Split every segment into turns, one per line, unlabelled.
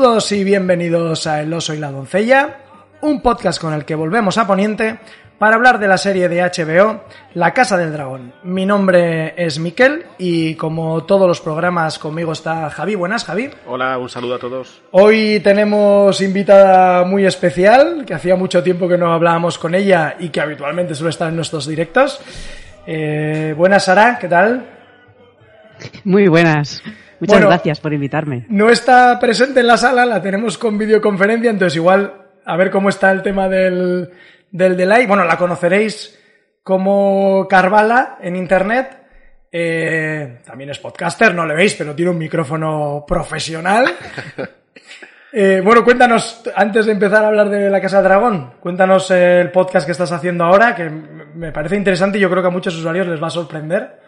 Saludos y bienvenidos a El oso y la doncella, un podcast con el que volvemos a Poniente para hablar de la serie de HBO La Casa del Dragón. Mi nombre es Miquel y como todos los programas conmigo está Javi. Buenas, Javi.
Hola, un saludo a todos.
Hoy tenemos invitada muy especial, que hacía mucho tiempo que no hablábamos con ella y que habitualmente suele estar en nuestros directos. Eh, buenas, Sara, ¿qué tal?
Muy buenas. Muchas
Bueno,
gracias por invitarme.
No está presente en la sala, la tenemos con videoconferencia, entonces igual a ver cómo está el tema del, del delay. Bueno, la conoceréis como Carvala en internet. Eh, también es podcaster, no le veis, pero tiene un micrófono profesional. Eh, bueno, cuéntanos, antes de empezar a hablar de la Casa del Dragón, cuéntanos el podcast que estás haciendo ahora, que me parece interesante y yo creo que a muchos usuarios les va a sorprender.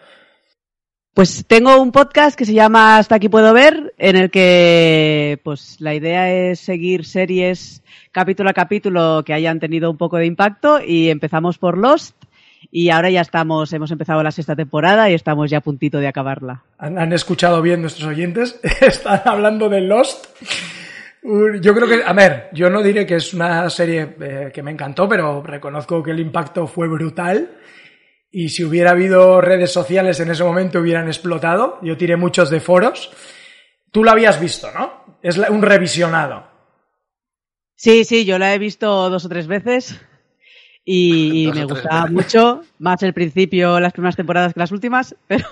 Pues tengo un podcast que se llama Hasta aquí puedo ver, en el que pues la idea es seguir series capítulo a capítulo que hayan tenido un poco de impacto y empezamos por Lost y ahora ya estamos, hemos empezado la sexta temporada y estamos ya a puntito de acabarla.
han, escuchado bien nuestros oyentes, están hablando de Lost. Yo creo que, a ver, yo no diré que es una serie eh, que me encantó, pero reconozco que el impacto fue brutal. Y si hubiera habido redes sociales en ese momento hubieran explotado. Yo tiré muchos de foros. Tú lo habías visto, ¿no? Es un revisionado.
Sí, sí, yo la he visto dos o tres veces y, me gustaba
veces.
mucho, más el principio, las primeras temporadas que las últimas, pero,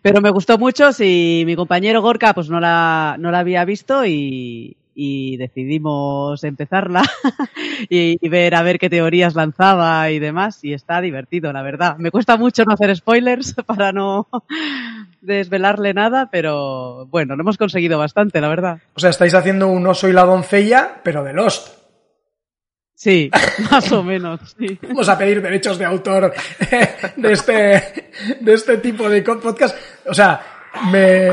pero me gustó mucho. Si mi compañero Gorka pues no la, no la había visto y, y decidimos empezarla y, y ver a ver qué teorías lanzaba y demás y está divertido, la verdad. Me cuesta mucho no hacer spoilers para no desvelarle nada, pero bueno, lo hemos conseguido bastante, la verdad.
O sea, estáis haciendo un oso y la doncella, pero de Lost.
Sí, más o menos, sí.
Vamos a pedir derechos de autor de este, de este tipo de podcast. O sea, me,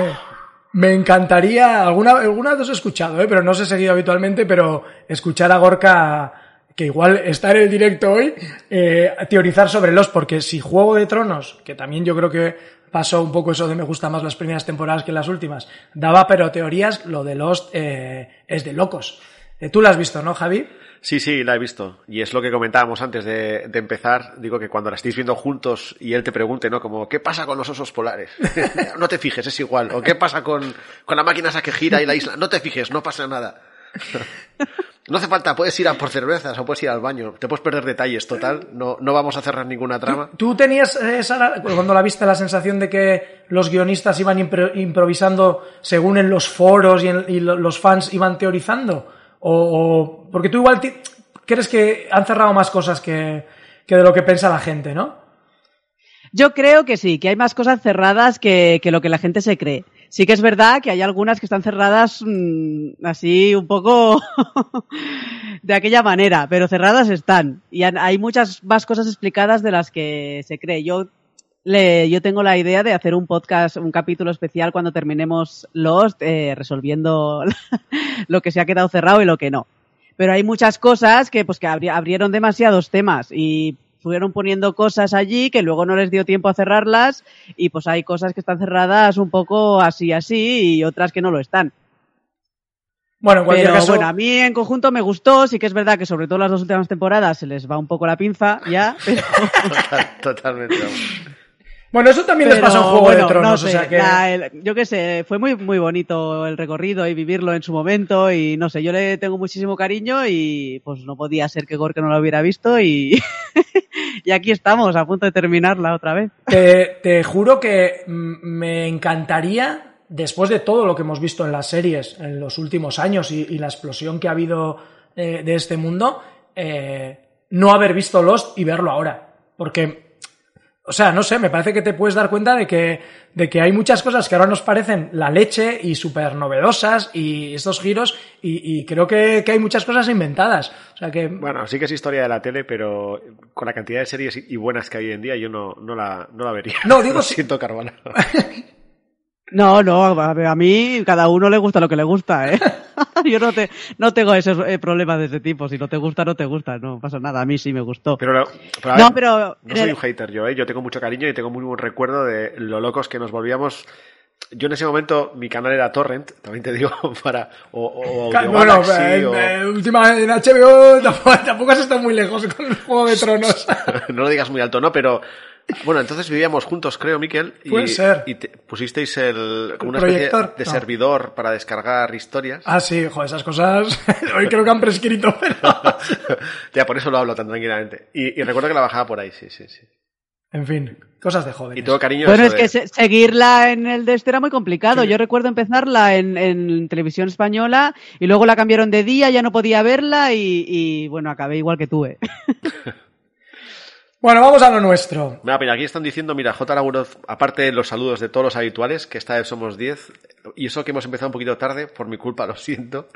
me encantaría, alguna, alguna vez os he escuchado, ¿eh? pero no os he seguido habitualmente, pero escuchar a Gorka, que igual está en el directo hoy, eh, teorizar sobre los, porque si Juego de Tronos, que también yo creo que pasó un poco eso de me gusta más las primeras temporadas que las últimas, daba pero teorías, lo de Lost eh, es de locos. Eh, Tú lo has visto, ¿no, Javi?
Sí, sí, la he visto. Y es lo que comentábamos antes de, de empezar. Digo que cuando la estéis viendo juntos y él te pregunte, ¿no? Como, ¿qué pasa con los osos polares? no te fijes, es igual. O ¿qué pasa con, con la máquina esa que gira y la isla? No te fijes, no pasa nada. no hace falta, puedes ir a por cervezas o puedes ir al baño. Te puedes perder detalles, total. No, no vamos a cerrar ninguna trama.
¿Tú tenías, eh, Sara, cuando la viste, la sensación de que los guionistas iban impro- improvisando según en los foros y, en- y lo- los fans iban teorizando? O, porque tú igual crees que han cerrado más cosas que, que de lo que piensa la gente, ¿no?
Yo creo que sí, que hay más cosas cerradas que, que lo que la gente se cree. Sí que es verdad que hay algunas que están cerradas mm, así un poco de aquella manera, pero cerradas están. Y hay muchas más cosas explicadas de las que se cree. Yo le, yo tengo la idea de hacer un podcast, un capítulo especial cuando terminemos Lost, eh, resolviendo lo que se ha quedado cerrado y lo que no. Pero hay muchas cosas que, pues, que abri- abrieron demasiados temas y fueron poniendo cosas allí que luego no les dio tiempo a cerrarlas y pues hay cosas que están cerradas un poco así así y otras que no lo están.
Bueno, en cualquier
Pero
caso,
bueno, a mí en conjunto me gustó, sí que es verdad que sobre todo las dos últimas temporadas se les va un poco la pinza ya, pero,
Total- totalmente.
Bueno, eso también les
pero,
pasa en Juego
bueno,
de Tronos,
no sé,
o sea que...
la- el- yo qué sé, fue muy muy bonito el recorrido y vivirlo en su momento y no sé, yo le tengo muchísimo cariño y pues no podía ser que Gorka no lo hubiera visto y, y aquí estamos a punto de terminarla otra vez.
Te, te juro que me encantaría, después de todo lo que hemos visto en las series en los últimos años y, y la explosión que ha habido eh, de este mundo, eh, no haber visto Lost y verlo ahora. Porque, o sea, no sé, me parece que te puedes dar cuenta de que, de que hay muchas cosas que ahora nos parecen la leche y súper novedosas y estos giros y, y creo que, que hay muchas cosas inventadas. O sea que,
Bueno, sí que es historia de la tele, pero con la cantidad de series y buenas que hay hoy en día, yo no, no, la, no la vería.
No, digo
Lo
si-
siento, Carvalho.
No, no, a, a mí cada uno le gusta lo que le gusta, ¿eh? Yo no, te, no tengo esos eh, problemas de ese tipo. Si no te gusta, no te gusta. No pasa nada. A mí sí me gustó.
Pero,
no,
ver,
pero...
no soy un hater yo, ¿eh? Yo tengo mucho cariño y tengo muy buen recuerdo de lo locos que nos volvíamos yo en ese momento mi canal era Torrent, también te digo, para. O, o Audio
Bueno,
Galaxy,
en,
o-
en última, en HBO tampoco, tampoco has estado muy lejos con el Juego de Tronos.
no lo digas muy alto, ¿no? Pero. Bueno, entonces vivíamos juntos, creo, Miquel. Y,
Puede ser.
Y te- pusisteis el, como
¿El
una especie
proyector?
de
No.
servidor para descargar historias.
Ah, sí, joder, esas cosas hoy creo que han prescrito, pero...
ya, por eso lo hablo tan tranquilamente. Y, y recuerdo que la bajaba por ahí, sí, sí, sí.
En fin, cosas de
Y
jóvenes.
tengo cariño a
Bueno, es que se- seguirla en el de este era muy complicado.
Sí.
Yo recuerdo empezarla en, en televisión española y luego la cambiaron de día, ya no podía verla y, y, bueno, acabé igual que tú.
Bueno, vamos a lo nuestro.
Mira, mira, aquí están diciendo, mira, J. Laguroz, aparte de los saludos de todos los habituales, que esta vez somos 10, y eso que hemos empezado un poquito tarde, por mi culpa, lo siento.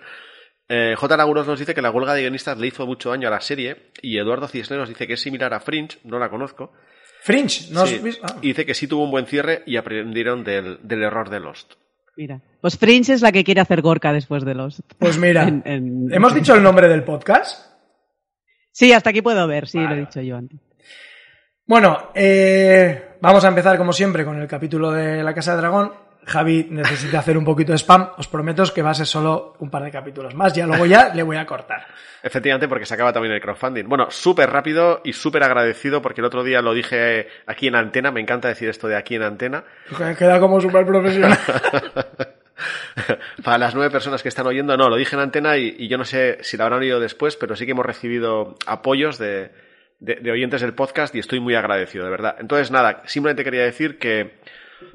Eh, J. Laguroz nos dice que la huelga de guionistas le hizo mucho daño a la serie, y Eduardo Cisneros dice que es similar a Fringe, no la conozco.
Fringe, ¿no has
Sí,
visto? Ah.
Y dice que sí tuvo un buen cierre y aprendieron del, del error de Lost.
Mira. Pues Fringe es la que quiere hacer Gorka después de los.
Pues mira,
En- en-
¿hemos dicho el nombre del podcast?
Sí, hasta aquí puedo ver, sí, lo he dicho yo antes.
Bueno, eh, vamos a empezar como siempre con el capítulo de La Casa de Dragón. Javi necesita hacer un poquito de spam. Os prometo que va a ser solo un par de capítulos más. Ya luego ya le voy a cortar.
Efectivamente, porque se acaba también el crowdfunding. Bueno, súper rápido y súper agradecido, porque el otro día lo dije aquí en antena, me encanta decir esto de aquí en antena.
Queda como súper profesional.
Para las nueve personas que están oyendo, no, lo dije en antena y, y yo no sé si lo habrán oído después, pero sí que hemos recibido apoyos de, de- oyentes del podcast y estoy muy agradecido, de verdad. Entonces, nada, simplemente quería decir que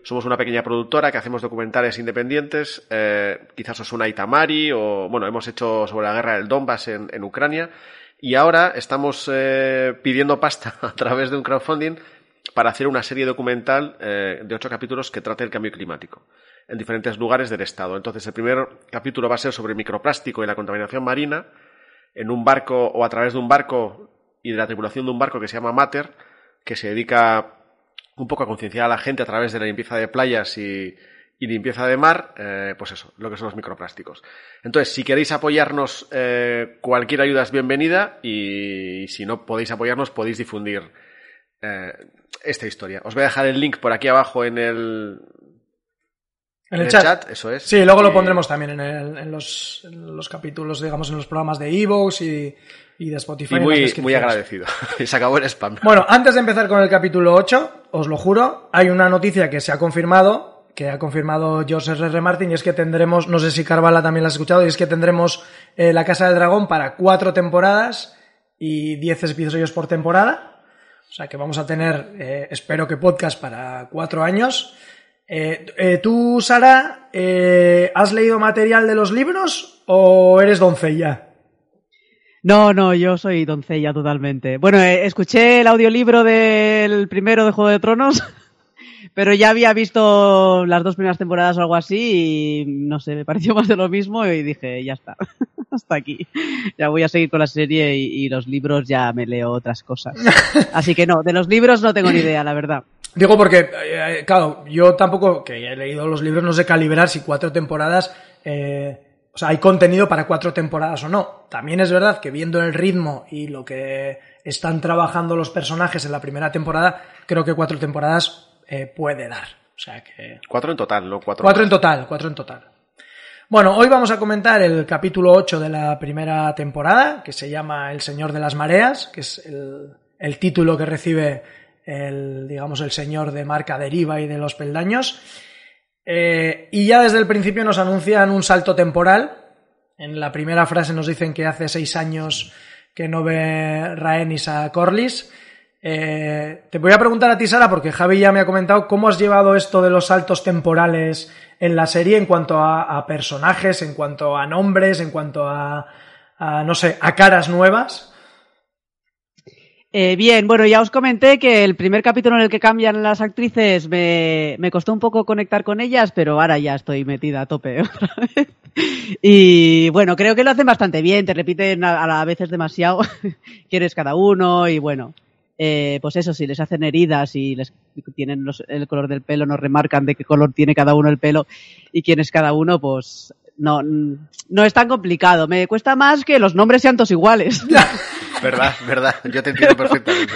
somos una pequeña productora que hacemos documentales independientes, eh, quizás os suena Itamari o, bueno, hemos hecho sobre la guerra del Donbass en, en Ucrania y ahora estamos eh, pidiendo pasta a través de un crowdfunding para hacer una serie documental eh, de ocho capítulos que trate el cambio climático en diferentes lugares del estado. Entonces, el primer capítulo va a ser sobre el microplástico y la contaminación marina en un barco o a través de un barco y de la tripulación de un barco que se llama Mater, que se dedica un poco a concienciar a la gente a través de la limpieza de playas y, y limpieza de mar, eh, pues eso, lo que son los microplásticos. Entonces, si queréis apoyarnos, eh, cualquier ayuda es bienvenida y si no podéis apoyarnos, podéis difundir eh, esta historia. Os voy a dejar el link por aquí abajo en el,
En el chat.
eso es.
Sí, luego lo pondremos también en, el- en los, en los capítulos, digamos, en los programas de Evox y, y de Spotify.
Y muy, muy agradecido. se acabó el spam.
Bueno, antes de empezar con el capítulo 8, os lo juro, hay una noticia que se ha confirmado, que ha confirmado George R. R. Martin, y es que tendremos, no sé si Carvala también la has escuchado, y es que tendremos eh, La Casa del Dragón para cuatro temporadas y diez episodios por temporada. O sea que vamos a tener, eh, espero que podcast para cuatro años. Eh, eh, ¿Tú, Sara, eh, has leído material de los libros o eres doncella?
No, no, yo soy doncella totalmente. Bueno, eh, escuché el audiolibro del primero de Juego de Tronos, pero ya había visto las dos primeras temporadas o algo así y no sé, me pareció más de lo mismo y dije, ya está, hasta aquí. Ya voy a seguir con la serie y, y los libros ya me leo otras cosas. Así que no, de los libros no tengo ni idea, la verdad.
Digo porque, eh, claro, yo tampoco, que he leído los libros, no sé calibrar si cuatro temporadas, eh, o sea, hay contenido para cuatro temporadas o no. También es verdad que viendo el ritmo y lo que están trabajando los personajes en la primera temporada, creo que cuatro temporadas eh, puede dar. O sea que...
Cuatro en total, ¿no? Cuatro.
Cuatro en total, cuatro en total. Bueno, hoy vamos a comentar el capítulo 8 de la primera temporada, que se llama El Señor de las Mareas, que es el, el título que recibe el, digamos, el señor de marca deriva y de los peldaños. Eh, y ya desde el principio nos anuncian un salto temporal. En la primera frase nos dicen que hace seis años que no ve Rhaenys a Corlys. Eh, te voy a preguntar a ti, Sara, porque Javi ya me ha comentado cómo has llevado esto de los saltos temporales en la serie en cuanto a, a personajes, en cuanto a nombres, en cuanto a, a, no sé, a caras nuevas.
Eh, bien, bueno, ya os comenté que el primer capítulo en el que cambian las actrices me, me costó un poco conectar con ellas, pero ahora ya estoy metida a tope otra vez. Y bueno, creo que lo hacen bastante bien, te repiten a, veces demasiado quién es cada uno y bueno, eh, pues eso, si les hacen heridas y les tienen el color del pelo, nos remarcan de qué color tiene cada uno el pelo y quién es cada uno, pues no, no es tan complicado. Me cuesta más que los nombres sean todos iguales.
Verdad, verdad. Yo te entiendo perfectamente.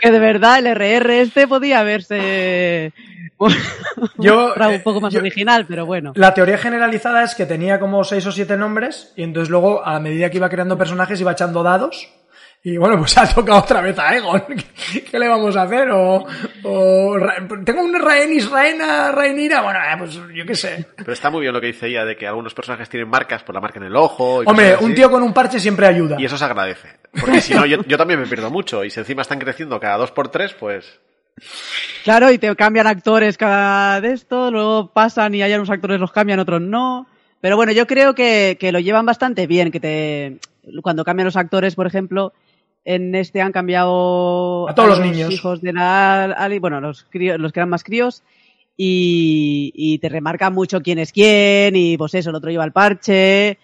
que de verdad el RR este podía haberse
Yo,
Era un
eh,
poco más
yo-
original, pero bueno.
La teoría generalizada es que tenía como seis o siete nombres y entonces luego a medida que iba creando personajes iba echando dados y bueno, pues ha tocado otra vez a Egon. ¿Qué, qué le vamos a hacer? O, o tengo un Rhaenys, Raena, Rhaenyra, bueno, eh, pues yo qué sé.
Pero está muy bien lo que dice ella de que algunos personajes tienen marcas por la marca en el ojo. Y
Hombre, un tío con un parche siempre ayuda.
Y eso se agradece. Porque si no, yo, yo también me pierdo mucho. Y si encima están creciendo cada dos por tres, pues.
Claro, y te cambian actores cada de esto, luego pasan y hay unos actores los cambian, otros no. Pero bueno, yo creo que, que lo llevan bastante bien, que te cuando cambian los actores, por ejemplo, en este han cambiado
A todos los niños.
hijos de la Ali, bueno, los críos- los que eran más críos y, y te remarca mucho quién es quién y pues eso, el otro lleva el parche,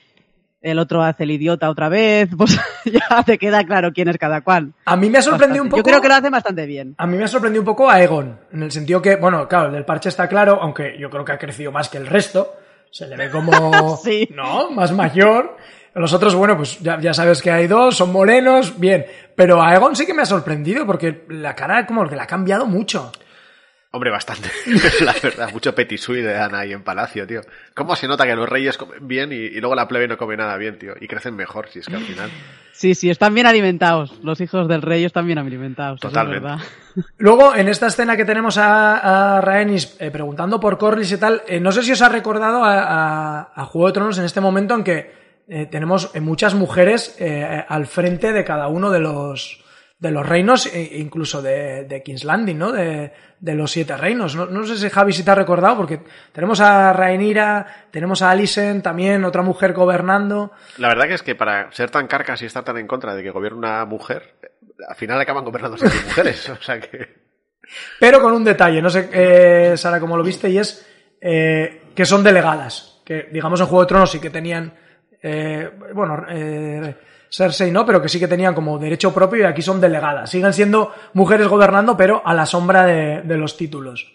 el otro hace el idiota otra vez, pues ya te queda claro quién es cada cual.
A mí me ha sorprendido un poco.
Yo creo que lo hacen bastante bien.
A mí me ha sorprendido un poco a Egon, en el sentido que, bueno, claro, el del parche está claro, aunque yo creo que ha crecido más que el resto. Se le ve como,
Sí.
¿no? Más mayor. Los otros, bueno, pues ya, ya sabes que hay dos, son morenos, bien. Pero a Egon sí que me ha sorprendido, porque la cara como que la ha cambiado mucho.
Hombre, bastante. la verdad, mucho petit suisse de Ana ahí en Palacio, tío. ¿Cómo se nota que los reyes comen bien y, y luego la plebe no come nada bien, tío? Y crecen mejor, si es que al final.
Sí, sí, están bien alimentados. Los hijos del rey están bien alimentados. eso es
Totalmente.
verdad.
Luego, en esta escena que tenemos a, a Rhaenys eh, preguntando por Corlys y tal, eh, no sé si os ha recordado a, a- a Juego de Tronos en este momento en que eh, tenemos eh, muchas mujeres eh, al frente de cada uno de los de los reinos, e incluso de, de King's Landing, ¿no? De, de los siete reinos. No, no sé si Javi si te ha recordado, porque tenemos a Rhaenyra, tenemos a Alicent, también otra mujer gobernando.
La verdad que es que para ser tan carcas y estar tan en contra de que gobierne una mujer, al final acaban gobernando siempre mujeres. O sea que.
Pero con un detalle, no sé, eh, Sara, cómo lo viste, y es eh, que son delegadas. Que, digamos, en Juego de Tronos sí que tenían, eh, bueno, eh, Cersei no, pero que sí que tenían como derecho propio y aquí son delegadas. Siguen siendo mujeres gobernando, pero a la sombra de, de los títulos.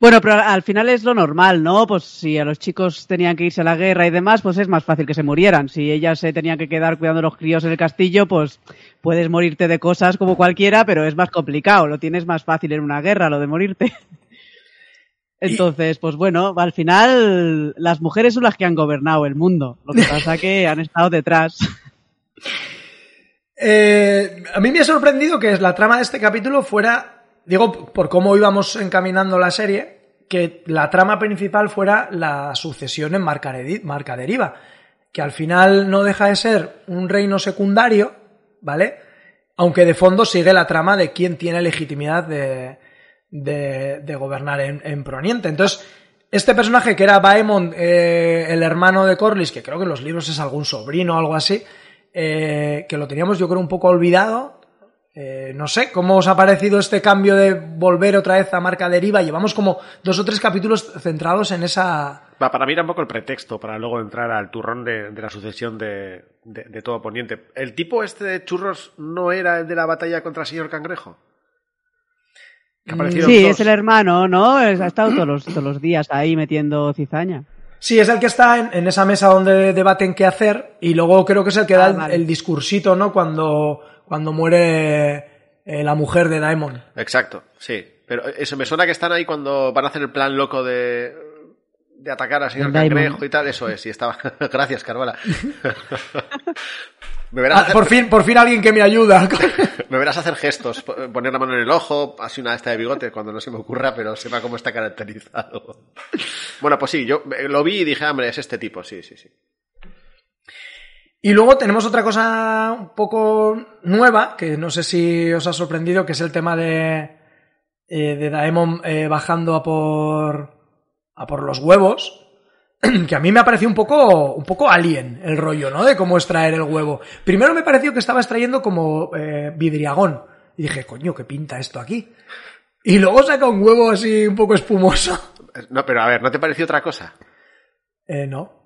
Bueno, pero al final es lo normal, ¿no? Pues si a los chicos tenían que irse a la guerra y demás, pues es más fácil que se murieran. Si ellas se tenían que quedar cuidando a los críos en el castillo, pues puedes morirte de cosas como cualquiera, pero es más complicado. Lo tienes más fácil en una guerra, lo de morirte. Entonces, pues bueno, al final las mujeres son las que han gobernado el mundo. Lo que pasa que han estado detrás.
Eh, a mí me ha sorprendido que la trama de este capítulo fuera, digo, por cómo íbamos encaminando la serie, que la trama principal fuera la sucesión en marca, de- marca deriva, que al final no deja de ser un reino secundario, ¿vale? Aunque de fondo sigue la trama de quién tiene legitimidad de, de, de gobernar en, en Proniente. Entonces, este personaje que era Baemon, eh, el hermano de Corlys, que creo que en los libros es algún sobrino o algo así, eh, que lo teníamos yo creo un poco olvidado. Eh, no sé, ¿cómo os ha parecido este cambio de volver otra vez a marca deriva? Llevamos como dos o tres capítulos centrados en esa...
Para mí era un poco el pretexto para luego entrar al turrón de, la sucesión de, de- de todo Poniente. ¿El tipo este de churros no era el de la batalla contra el señor Cangrejo? Que aparecieron
Sí,
dos.
es el hermano, ¿no? Ha estado todos los, todos los días ahí metiendo cizaña.
Sí, es el que está en, en esa mesa donde debaten qué hacer y luego creo que es el que da
Ah,
el,
vale.
el discursito, ¿no? Cuando, cuando muere eh, la mujer de Daemon.
Exacto, sí. Pero eso me suena que están ahí cuando van a hacer el plan loco de, de atacar al señor. Cangrejo y tal. Eso es, y estaba. Gracias, Carvala. me, verás
Ah,
hacer,
por fin, por fin alguien que me ayuda.
me verás hacer gestos, po- poner la mano en el ojo, así una esta de bigote cuando no se me ocurra, pero sepa cómo está caracterizado. bueno, pues sí, yo eh, lo vi y dije, hombre, es este tipo, sí, sí, sí.
Y luego tenemos otra cosa un poco nueva, que no sé si os ha sorprendido, que es el tema de, eh, de Daemon eh, bajando a por, a por los huevos. Que a mí me ha parecido un poco, un poco alien el rollo, ¿no? De cómo extraer el huevo. Primero me pareció que estaba extrayendo como eh, vidriagón. Y dije, coño, ¿qué pinta esto aquí? Y luego saca un huevo así un poco espumoso.
No, pero a ver, ¿no te pareció otra cosa?
Eh, no.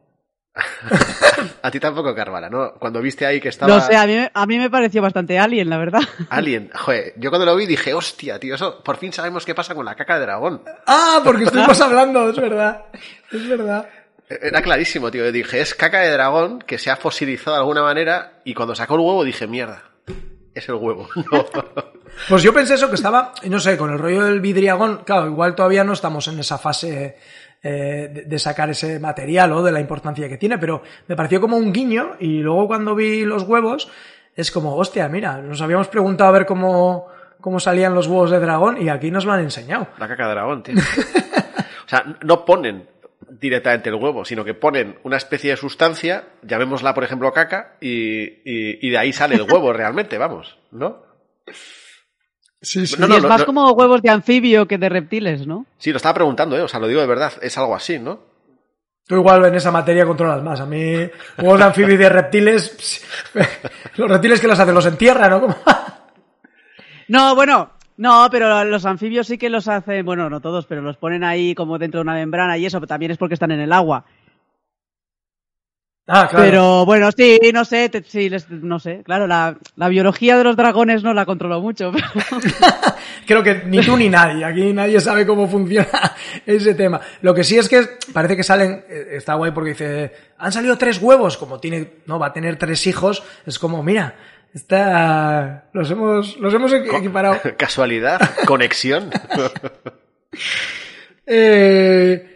A ti tampoco, Carvala, ¿no? Cuando viste ahí que estaba
No sé, a mí, a mí me pareció bastante alien, la verdad.
Alien. Joder, yo cuando lo vi dije, hostia, tío, eso, por fin sabemos qué pasa con la caca de dragón.
Ah, porque estuvimos hablando, es verdad. Es verdad.
Era clarísimo, tío. Dije, es caca de dragón que se ha fosilizado de alguna manera y cuando sacó el huevo dije, mierda, es el huevo. No.
Pues yo pensé eso que estaba, no sé, con el rollo del vidriagón, claro, igual todavía no estamos en esa fase eh, de, de sacar ese material o de la importancia que tiene, pero me pareció como un guiño y luego cuando vi los huevos es como, hostia, mira, nos habíamos preguntado a ver cómo, cómo salían los huevos de dragón y aquí nos lo han enseñado.
La caca de dragón, tío. o sea, no ponen directamente el huevo, sino que ponen una especie de sustancia, llamémosla por ejemplo caca, y, y, y de ahí sale el huevo realmente, vamos, ¿no?
Sí, sí.
No,
y
no,
es
no,
más
no.
como huevos de anfibio que de reptiles, ¿no?
Sí, lo estaba preguntando, ¿eh? o sea, lo digo de verdad, es algo así, ¿no?
Tú igual en esa materia controlas más. A mí, huevos de anfibios y de reptiles, los reptiles que los hacen, los entierran, ¿no? Como-
No, bueno, no, pero los anfibios sí que los hacen, bueno, no todos, pero los ponen ahí como dentro de una membrana y eso, pero también es porque están en el agua.
Ah, claro.
Pero bueno, sí, no sé, te- sí, les- no sé, claro, la, la biología de los dragones no la controlo mucho, pero
Creo que ni tú ni nadie. Aquí nadie sabe cómo funciona ese tema. Lo que sí es que parece que salen, eh, está guay porque dice, han salido tres huevos, como tiene, no, va a tener tres hijos, es como, mira, está, los hemos, los hemos equi- equiparado.
Casualidad, conexión.
Eh,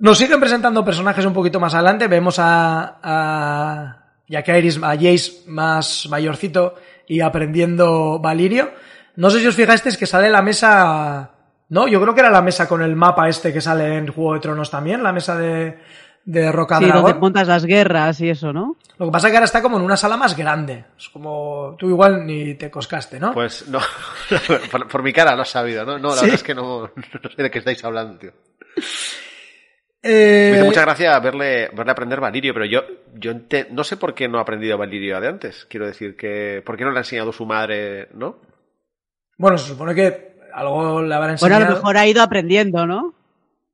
nos siguen presentando personajes un poquito más adelante. Vemos a, a, ya que a Iris, a Jace más mayorcito y aprendiendo Valirio. No sé si os fijasteis que sale la mesa, no, yo creo que era la mesa con el mapa este que sale en Juego de Tronos también, la mesa de, de Roca
sí, donde montas las guerras y eso, ¿no?
Lo que pasa es que ahora está como en una sala más grande. Es como, tú igual ni te coscaste, ¿no?
Pues no, por, por mi cara lo has sabido, ¿no? No, la
¿Sí?
verdad es que no, no sé de qué estáis hablando, tío.
Eh,
Me hizo mucha gracia verle, verle aprender Valirio, pero yo, yo ente- no sé por qué no ha aprendido Valirio de antes. Quiero decir que, ¿por qué no le ha enseñado su madre, no?
Bueno, se supone que algo le habrá
Bueno,
enseñado.
a lo mejor ha ido aprendiendo, ¿no?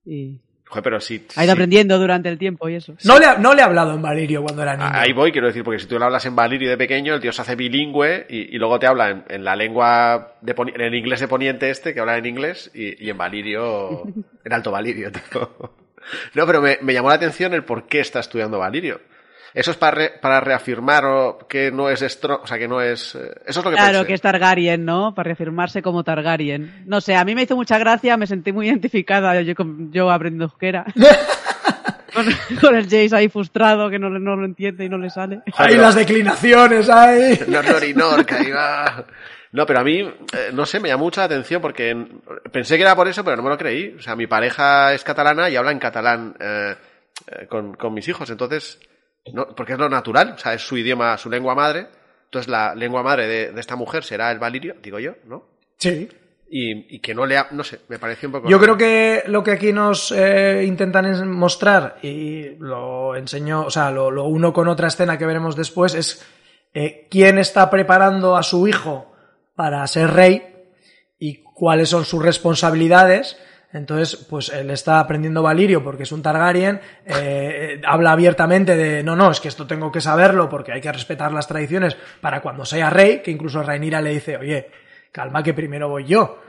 Y
Joder, pero sí.
ha ido
sí.
aprendiendo durante el tiempo y eso.
No, le ha, no le he hablado en Valirio cuando era niño.
Ah, Ahí voy, quiero decir, porque si tú le hablas en Valirio de pequeño, el tío se hace bilingüe y, y luego te habla en, en la lengua, de Poni- en el inglés de Poniente este, que habla en inglés, y, y en Valirio, en Alto Valirio, tío. No, pero me, me llamó la atención el por qué está estudiando Valirio. Eso es para, re- para reafirmar o, que no es estro, o sea, que no es... eh, Eso es lo que
Claro,
pensé.
que es Targaryen, ¿no? Para reafirmarse como Targaryen. No sé, a mí me hizo mucha gracia, me sentí muy identificada yo, yo aprendiendo euskera. con, con el Jace ahí frustrado, que no, le- no lo entiende y no le sale.
Ahí las declinaciones, ahí.
Nor, nor y nor, que ahí va. No, pero a mí, eh, no sé, me llamó mucha atención porque en- pensé que era por eso, pero no me lo creí. O sea, mi pareja es catalana y habla en catalán eh, eh, con, con mis hijos, entonces, no, porque es lo natural, o sea, es su idioma, su lengua madre. Entonces, la lengua madre de, de esta mujer será el valirio, digo yo, ¿no?
Sí.
Y, y que no le ha, no sé, me pareció un poco.
Yo creo que lo que aquí nos eh, intentan mostrar, y lo enseño, o sea, lo, lo uno con otra escena que veremos después, es eh, quién está preparando a su hijo para ser rey y cuáles son sus responsabilidades. Entonces, pues él está aprendiendo Valirio porque es un Targaryen, eh, habla abiertamente de, no, no, es que esto tengo que saberlo porque hay que respetar las tradiciones para cuando sea rey, que incluso Rhaenyra le dice, oye, calma que primero voy yo.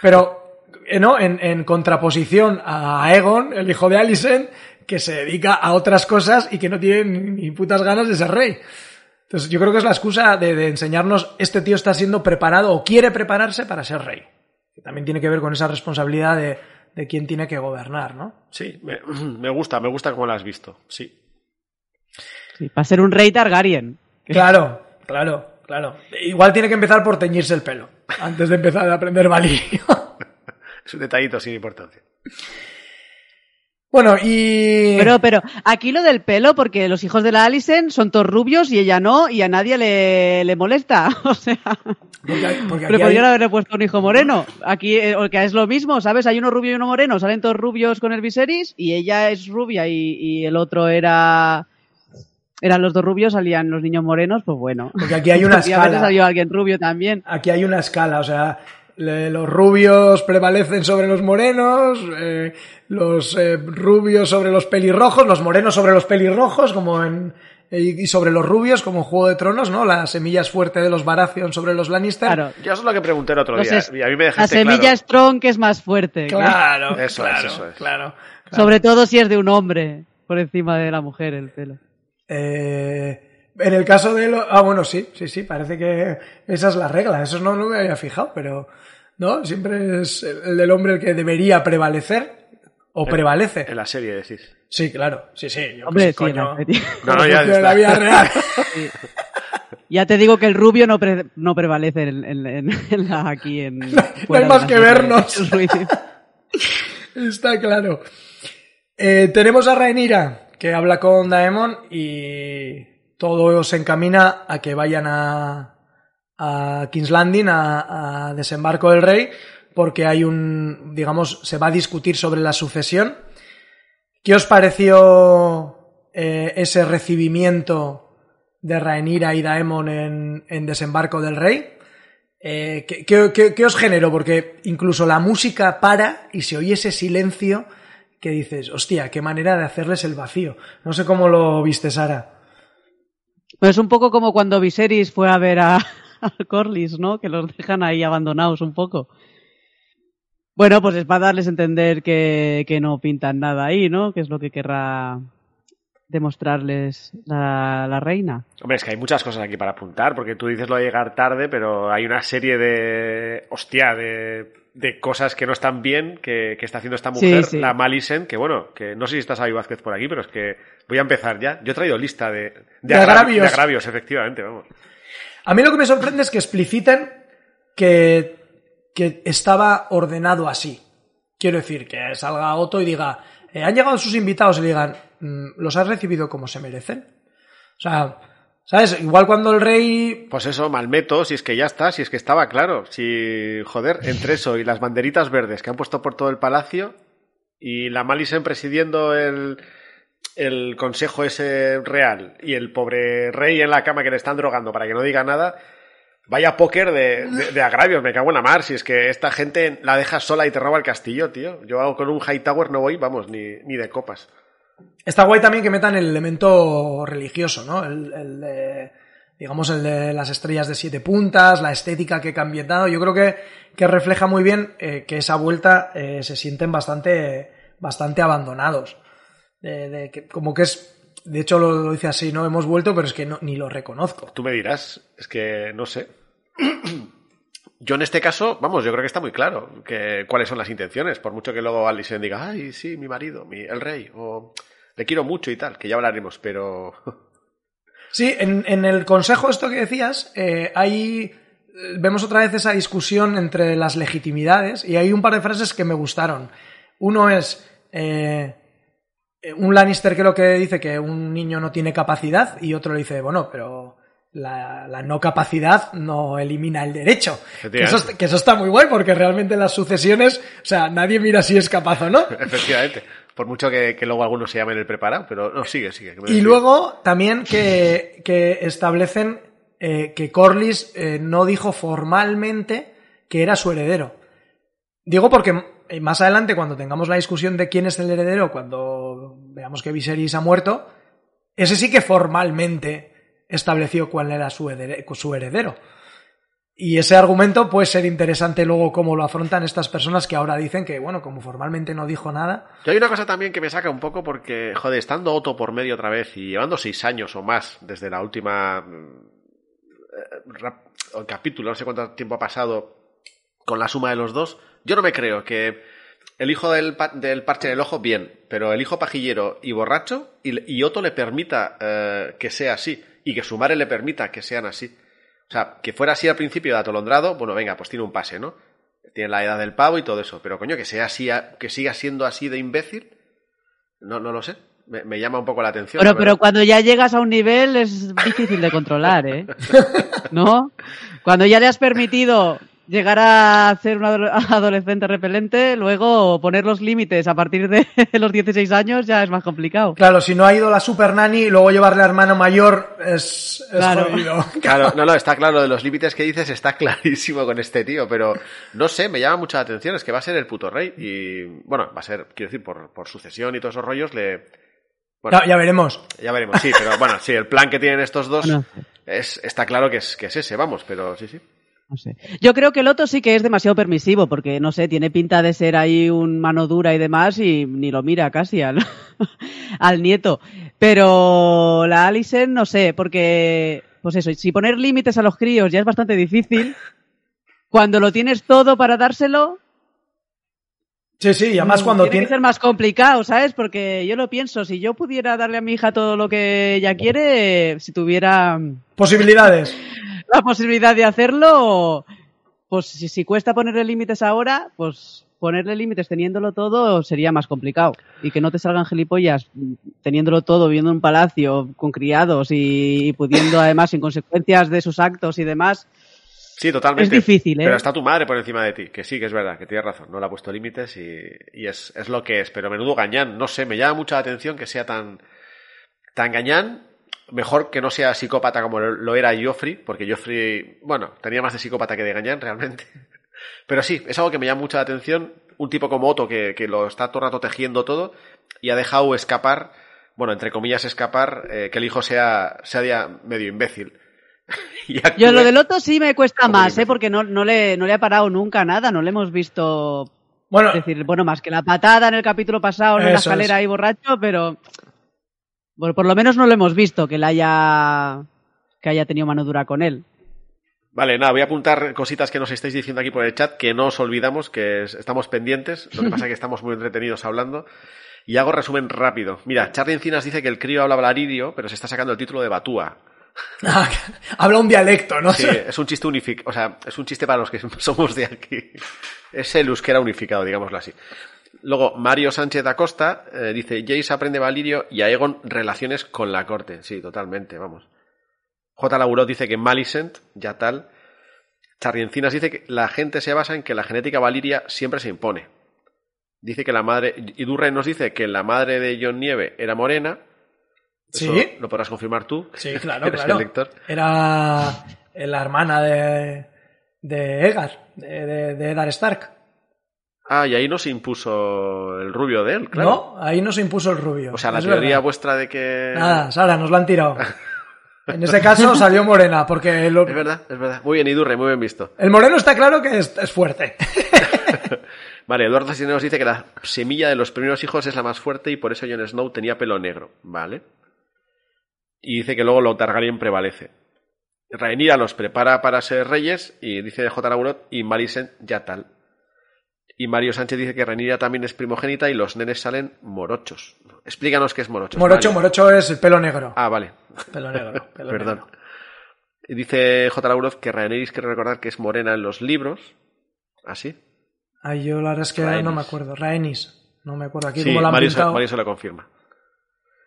Pero, eh, ¿no? En, en contraposición a Aegon, el hijo de Alicent, que se dedica a otras cosas y que no tiene ni putas ganas de ser rey. Entonces, yo creo que es la excusa de, de enseñarnos, este tío está siendo preparado o quiere prepararse para ser rey. Que también tiene que ver con esa responsabilidad de, de quién tiene que gobernar, ¿no?
Sí, me, me gusta, me gusta cómo lo has visto, sí.
Sí, para ser un rey Targaryen.
Claro, claro, claro. Igual tiene que empezar por teñirse el pelo, antes de empezar a aprender Valirio.
Es un detallito sin importancia.
Bueno, y...
Pero, pero, aquí lo del pelo, porque los hijos de la Alicent son todos rubios y ella no, y a nadie le, le molesta. O sea,
Porque, porque
pero
aquí hay-
podrían haberle puesto un hijo moreno. Aquí, eh, o que es lo mismo, ¿sabes? Hay uno rubio y uno moreno, salen todos rubios con el Viserys, y ella es rubia y, y el otro era... Eran los dos rubios, salían los niños morenos, pues bueno.
Porque aquí hay una escala.
salió alguien rubio también.
Aquí hay una escala, o sea, le- los rubios prevalecen sobre los morenos, eh, los eh, rubios sobre los pelirrojos, los morenos sobre los pelirrojos, como en y y sobre los rubios, como en Juego de Tronos, ¿no? La semilla es fuerte de los Baratheon sobre los Lannister.
Claro.
Yo eso es lo que pregunté el otro día y a mí me
la semilla
claro.
strong que es más fuerte.
Claro,
Eso es,
claro,
eso es.
claro.
Sobre todo si es de un hombre, por encima de la mujer el pelo.
Eh, en el caso de lo... Ah, bueno, sí, sí, sí, parece que esa es la regla. Eso no, no me había fijado, pero... ¿No? Siempre es el del hombre el que debería prevalecer. O prevalece.
En la serie decís.
Sí, claro. Sí, sí. Yo
Hombre, sí,
coño.
No, no, ya está.
la vida real.
Ya te digo que el rubio no, pre- no prevalece en, en- en- en la, aquí en... fuera de
más que vernos. Está claro. Eh, tenemos a Rhaenyra, que habla con Daemon y todo se encamina a que vayan a, a King's Landing, a, desembarco del rey, porque hay un, digamos, se va a discutir sobre la sucesión. ¿Qué os pareció eh, ese recibimiento de Rhaenyra y Daemon en, desembarco del rey? Eh, ¿qué, qué- qué- qué os generó? Porque incluso la música para y se oye ese silencio que dices, hostia, qué manera de hacerles el vacío. No sé cómo lo viste, Sara.
Pues un poco como cuando Viserys fue a ver a, a Corlys, ¿no? Que los dejan ahí abandonados un poco. Bueno, pues es para darles a entender que, que no pintan nada ahí, ¿no? Que es lo que querrá demostrarles la, la reina.
Hombre, es que hay muchas cosas aquí para apuntar, porque tú dices lo de llegar tarde, pero hay una serie de. hostia, de, de cosas que no están bien que, que está haciendo esta mujer,
sí.
la Malisen, que bueno, que no sé si está Xavi Vázquez por aquí, pero es que voy a empezar ya. Yo he traído lista de,
De
agra-
agravios.
de agravios, efectivamente, vamos.
A mí lo que me sorprende es que expliciten que, que estaba ordenado así. Quiero decir, que salga Otto y diga, eh, han llegado sus invitados y le digan, "Mm, ¿los has recibido como se merecen? O sea, ¿sabes? Igual cuando el rey
Pues eso, Malmeto, si es que ya está, si es que estaba claro. Si, joder, entre eso y las banderitas verdes que han puesto por todo el palacio y la Malisen presidiendo el, el consejo ese real y el pobre rey en la cama que le están drogando para que no diga nada, vaya póker de, de- agravios, me cago en la mar. Si es que esta gente la deja sola y te roba el castillo, tío. Yo con un Hightower no voy, vamos, ni, ni de copas.
Está guay también que metan el elemento religioso, ¿no? El, de, digamos, el de las estrellas de siete puntas, la estética que han dado. Yo creo que, que refleja muy bien eh, que esa vuelta eh, se sienten bastante, bastante abandonados. De, que, como que es, de hecho lo, dice así, no hemos vuelto, pero es que no, ni lo reconozco.
Tú me dirás, es que no sé. Yo en este caso, vamos, yo creo que está muy claro cuáles son las intenciones, por mucho que luego Alison diga, ay, sí, mi marido, mi, el rey, o le quiero mucho y tal, que ya hablaremos, pero
Sí, en, en el consejo esto que decías, eh, hay, eh, vemos otra vez esa discusión entre las legitimidades y hay un par de frases que me gustaron. Uno es, eh, un Lannister creo que dice que un niño no tiene capacidad y otro le dice, bueno, pero la, la no capacidad no elimina el derecho. Que eso,
Efectivamente.
que eso está muy guay porque realmente las sucesiones, o sea, nadie mira si es capaz o no.
efectivamente, por mucho que, que luego algunos se llamen el preparado, pero no, sigue, sigue. que me
Y luego también que, que establecen eh, que Corlys eh, no dijo formalmente que era su heredero. Digo porque eh, más adelante, cuando tengamos la discusión de quién es el heredero, cuando veamos que Viserys ha muerto, ese sí que formalmente estableció cuál era su heredero. Y ese argumento puede ser interesante luego cómo lo afrontan estas personas que ahora dicen que, bueno, como formalmente no dijo nada,
Yo hay una cosa también que me saca un poco porque, joder, estando Otto por medio otra vez y llevando seis años o más desde la última mm, eh, capítulo, no sé cuánto tiempo ha pasado con la suma de los dos, yo no me creo que el hijo del, del parche en el ojo, bien, pero el hijo pajillero y borracho y, Otto le permita eh, que sea así y que su madre le permita que sean así. O sea, que fuera así al principio de atolondrado, bueno, venga, pues tiene un pase, ¿no? Tiene la edad del pavo y todo eso. Pero coño, que sea así, que siga siendo así de imbécil, no, no lo sé. Me, me llama un poco la atención.
Pero, pero cuando ya llegas a un nivel es difícil de controlar, ¿eh? ¿No? Cuando ya le has permitido llegar a ser un ado- adolescente repelente, luego poner los límites a partir de los 16 años ya es más complicado.
Claro, si no ha ido la super nani, luego llevarle a hermano mayor es, es
Claro.
jodido.
Claro, no, no, está claro, de los límites que dices está clarísimo con este tío, pero no sé, me llama mucha atención, es que va a ser el puto rey y, bueno, va a ser, quiero decir, por, por sucesión y todos esos rollos, le... Bueno,
Ya, ya veremos.
ya veremos, sí, pero bueno, sí, el plan que tienen estos dos
Bueno.
es, está claro que es, que es ese, vamos, pero sí, sí.
No sé. Yo creo que el otro sí que es demasiado permisivo, porque no sé, tiene pinta de ser ahí un mano dura y demás, y ni lo mira casi al, al nieto. Pero la Alison, no sé, porque, pues eso, si poner límites a los críos ya es bastante difícil, cuando lo tienes todo para dárselo,
Sí, sí, y además cuando
tiene
tiene...
que ser más complicado, ¿sabes? Porque yo lo pienso, si yo pudiera darle a mi hija todo lo que ella quiere, si tuviera
Posibilidades.
La posibilidad de hacerlo, pues si, si cuesta ponerle límites ahora, pues ponerle límites teniéndolo todo sería más complicado. Y que no te salgan gilipollas teniéndolo todo, viviendo en un palacio con criados y, y pudiendo además sin consecuencias de sus actos y demás.
Sí, totalmente.
Es difícil, ¿eh?
Pero está tu madre por encima de ti, que sí, que es verdad, que tienes razón, no le ha puesto límites y, y es, es lo que es. Pero menudo gañán, no sé, me llama mucha la atención que sea tan, tan gañán. Mejor que no sea psicópata como lo era Joffrey, porque Joffrey, bueno, tenía más de psicópata que de gañán realmente. Pero sí, es algo que me llama mucha la atención. Un tipo como Otto que, que lo está todo el rato tejiendo todo y ha dejado escapar, bueno, entre comillas escapar, eh, que el hijo sea, sea ya medio imbécil. Y
Yo lo del otro sí me cuesta
Como
más. ¿eh? Porque no, no, le, no le ha parado nunca nada, no le hemos visto
Bueno,
Es decir, bueno, más que la patada en el capítulo pasado en la escalera
es.
ahí borracho, pero bueno, por lo menos no lo hemos visto que la haya que haya tenido mano dura con él.
Vale, nada, voy a apuntar cositas que nos estáis diciendo aquí por el chat, que no os olvidamos, que es- estamos pendientes, lo que pasa es que estamos muy entretenidos hablando. Y hago resumen rápido. Mira, Charlie Encinas dice que el crío habla valaridio, pero se está sacando el título de Batúa.
habla un dialecto, ¿no?
Sí, es un chiste unificado, o sea, es un chiste para los que somos de aquí. Es el euskera unificado, digámoslo así. Luego, Mario Sánchez da Costa eh, dice, Jace aprende Valirio y Aegon relaciones con la corte. Sí, totalmente, vamos. J. Laburot dice que Malicent, ya tal. Charriencinas dice que la gente se basa en que la genética valiria siempre se impone. Dice que la madre... Y Durren nos dice que la madre de John Nieve era morena. Eso
Sí.
Lo podrás confirmar tú.
Sí, claro,
Eres
claro.
el lector.
Era la hermana de, de Egar, de, de, de Eddard Stark.
Ah, y ahí no se impuso el rubio de él, claro.
No, ahí no se impuso el rubio.
O sea, la teoría
verdad.
vuestra de que...
Nada, Sara, nos lo han tirado. En ese caso salió morena, porque lo-
Es verdad, es verdad. Muy bien, Idurre, muy bien visto.
el moreno está claro que es, es fuerte.
Vale, Eduardo Cisneros dice que la semilla de los primeros hijos es la más fuerte y por eso Jon Snow tenía pelo negro. Vale. Y dice que luego lo Targaryen prevalece. Rhaenyra los prepara para ser reyes y dice J. Laurot y Malicent ya tal. Y Mario Sánchez dice que Rhaenyra también es primogénita y los nenes salen morochos. Explícanos qué es morochos.
Morocho,
Mario.
morocho es el pelo negro.
Ah, vale.
Pelo negro. pelo
Perdón.
negro.
Y Dice J. Laurot que Rhaenyra quiere recordar que es morena en los libros. ¿Ah, ¿Así?
Ay, yo la verdad es que
Rhaenys.
no me acuerdo. Rhaenys. No me acuerdo aquí
Sí,
cómo la han
Mario, se,
pintado.
Mario se lo confirma.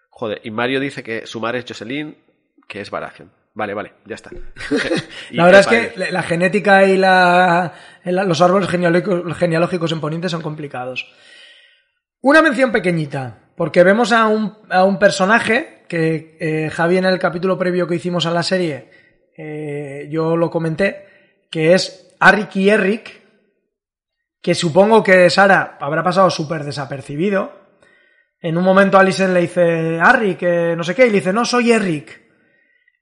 Joder, y Mario dice que su madre es Jocelyn, que es Baratheon. Vale, vale, ya está.
La verdad es
que
la genética y la, la- los árboles genealógicos, genealógicos en Poniente son complicados. Una mención pequeñita, porque vemos a un, a un personaje que eh, Javi en el capítulo previo que hicimos a la serie, eh, yo lo comenté, que es Arik y Eric, que supongo que Sara habrá pasado súper desapercibido. En un momento Alison le dice, Arik, que no sé qué, y le dice, no, soy Eric.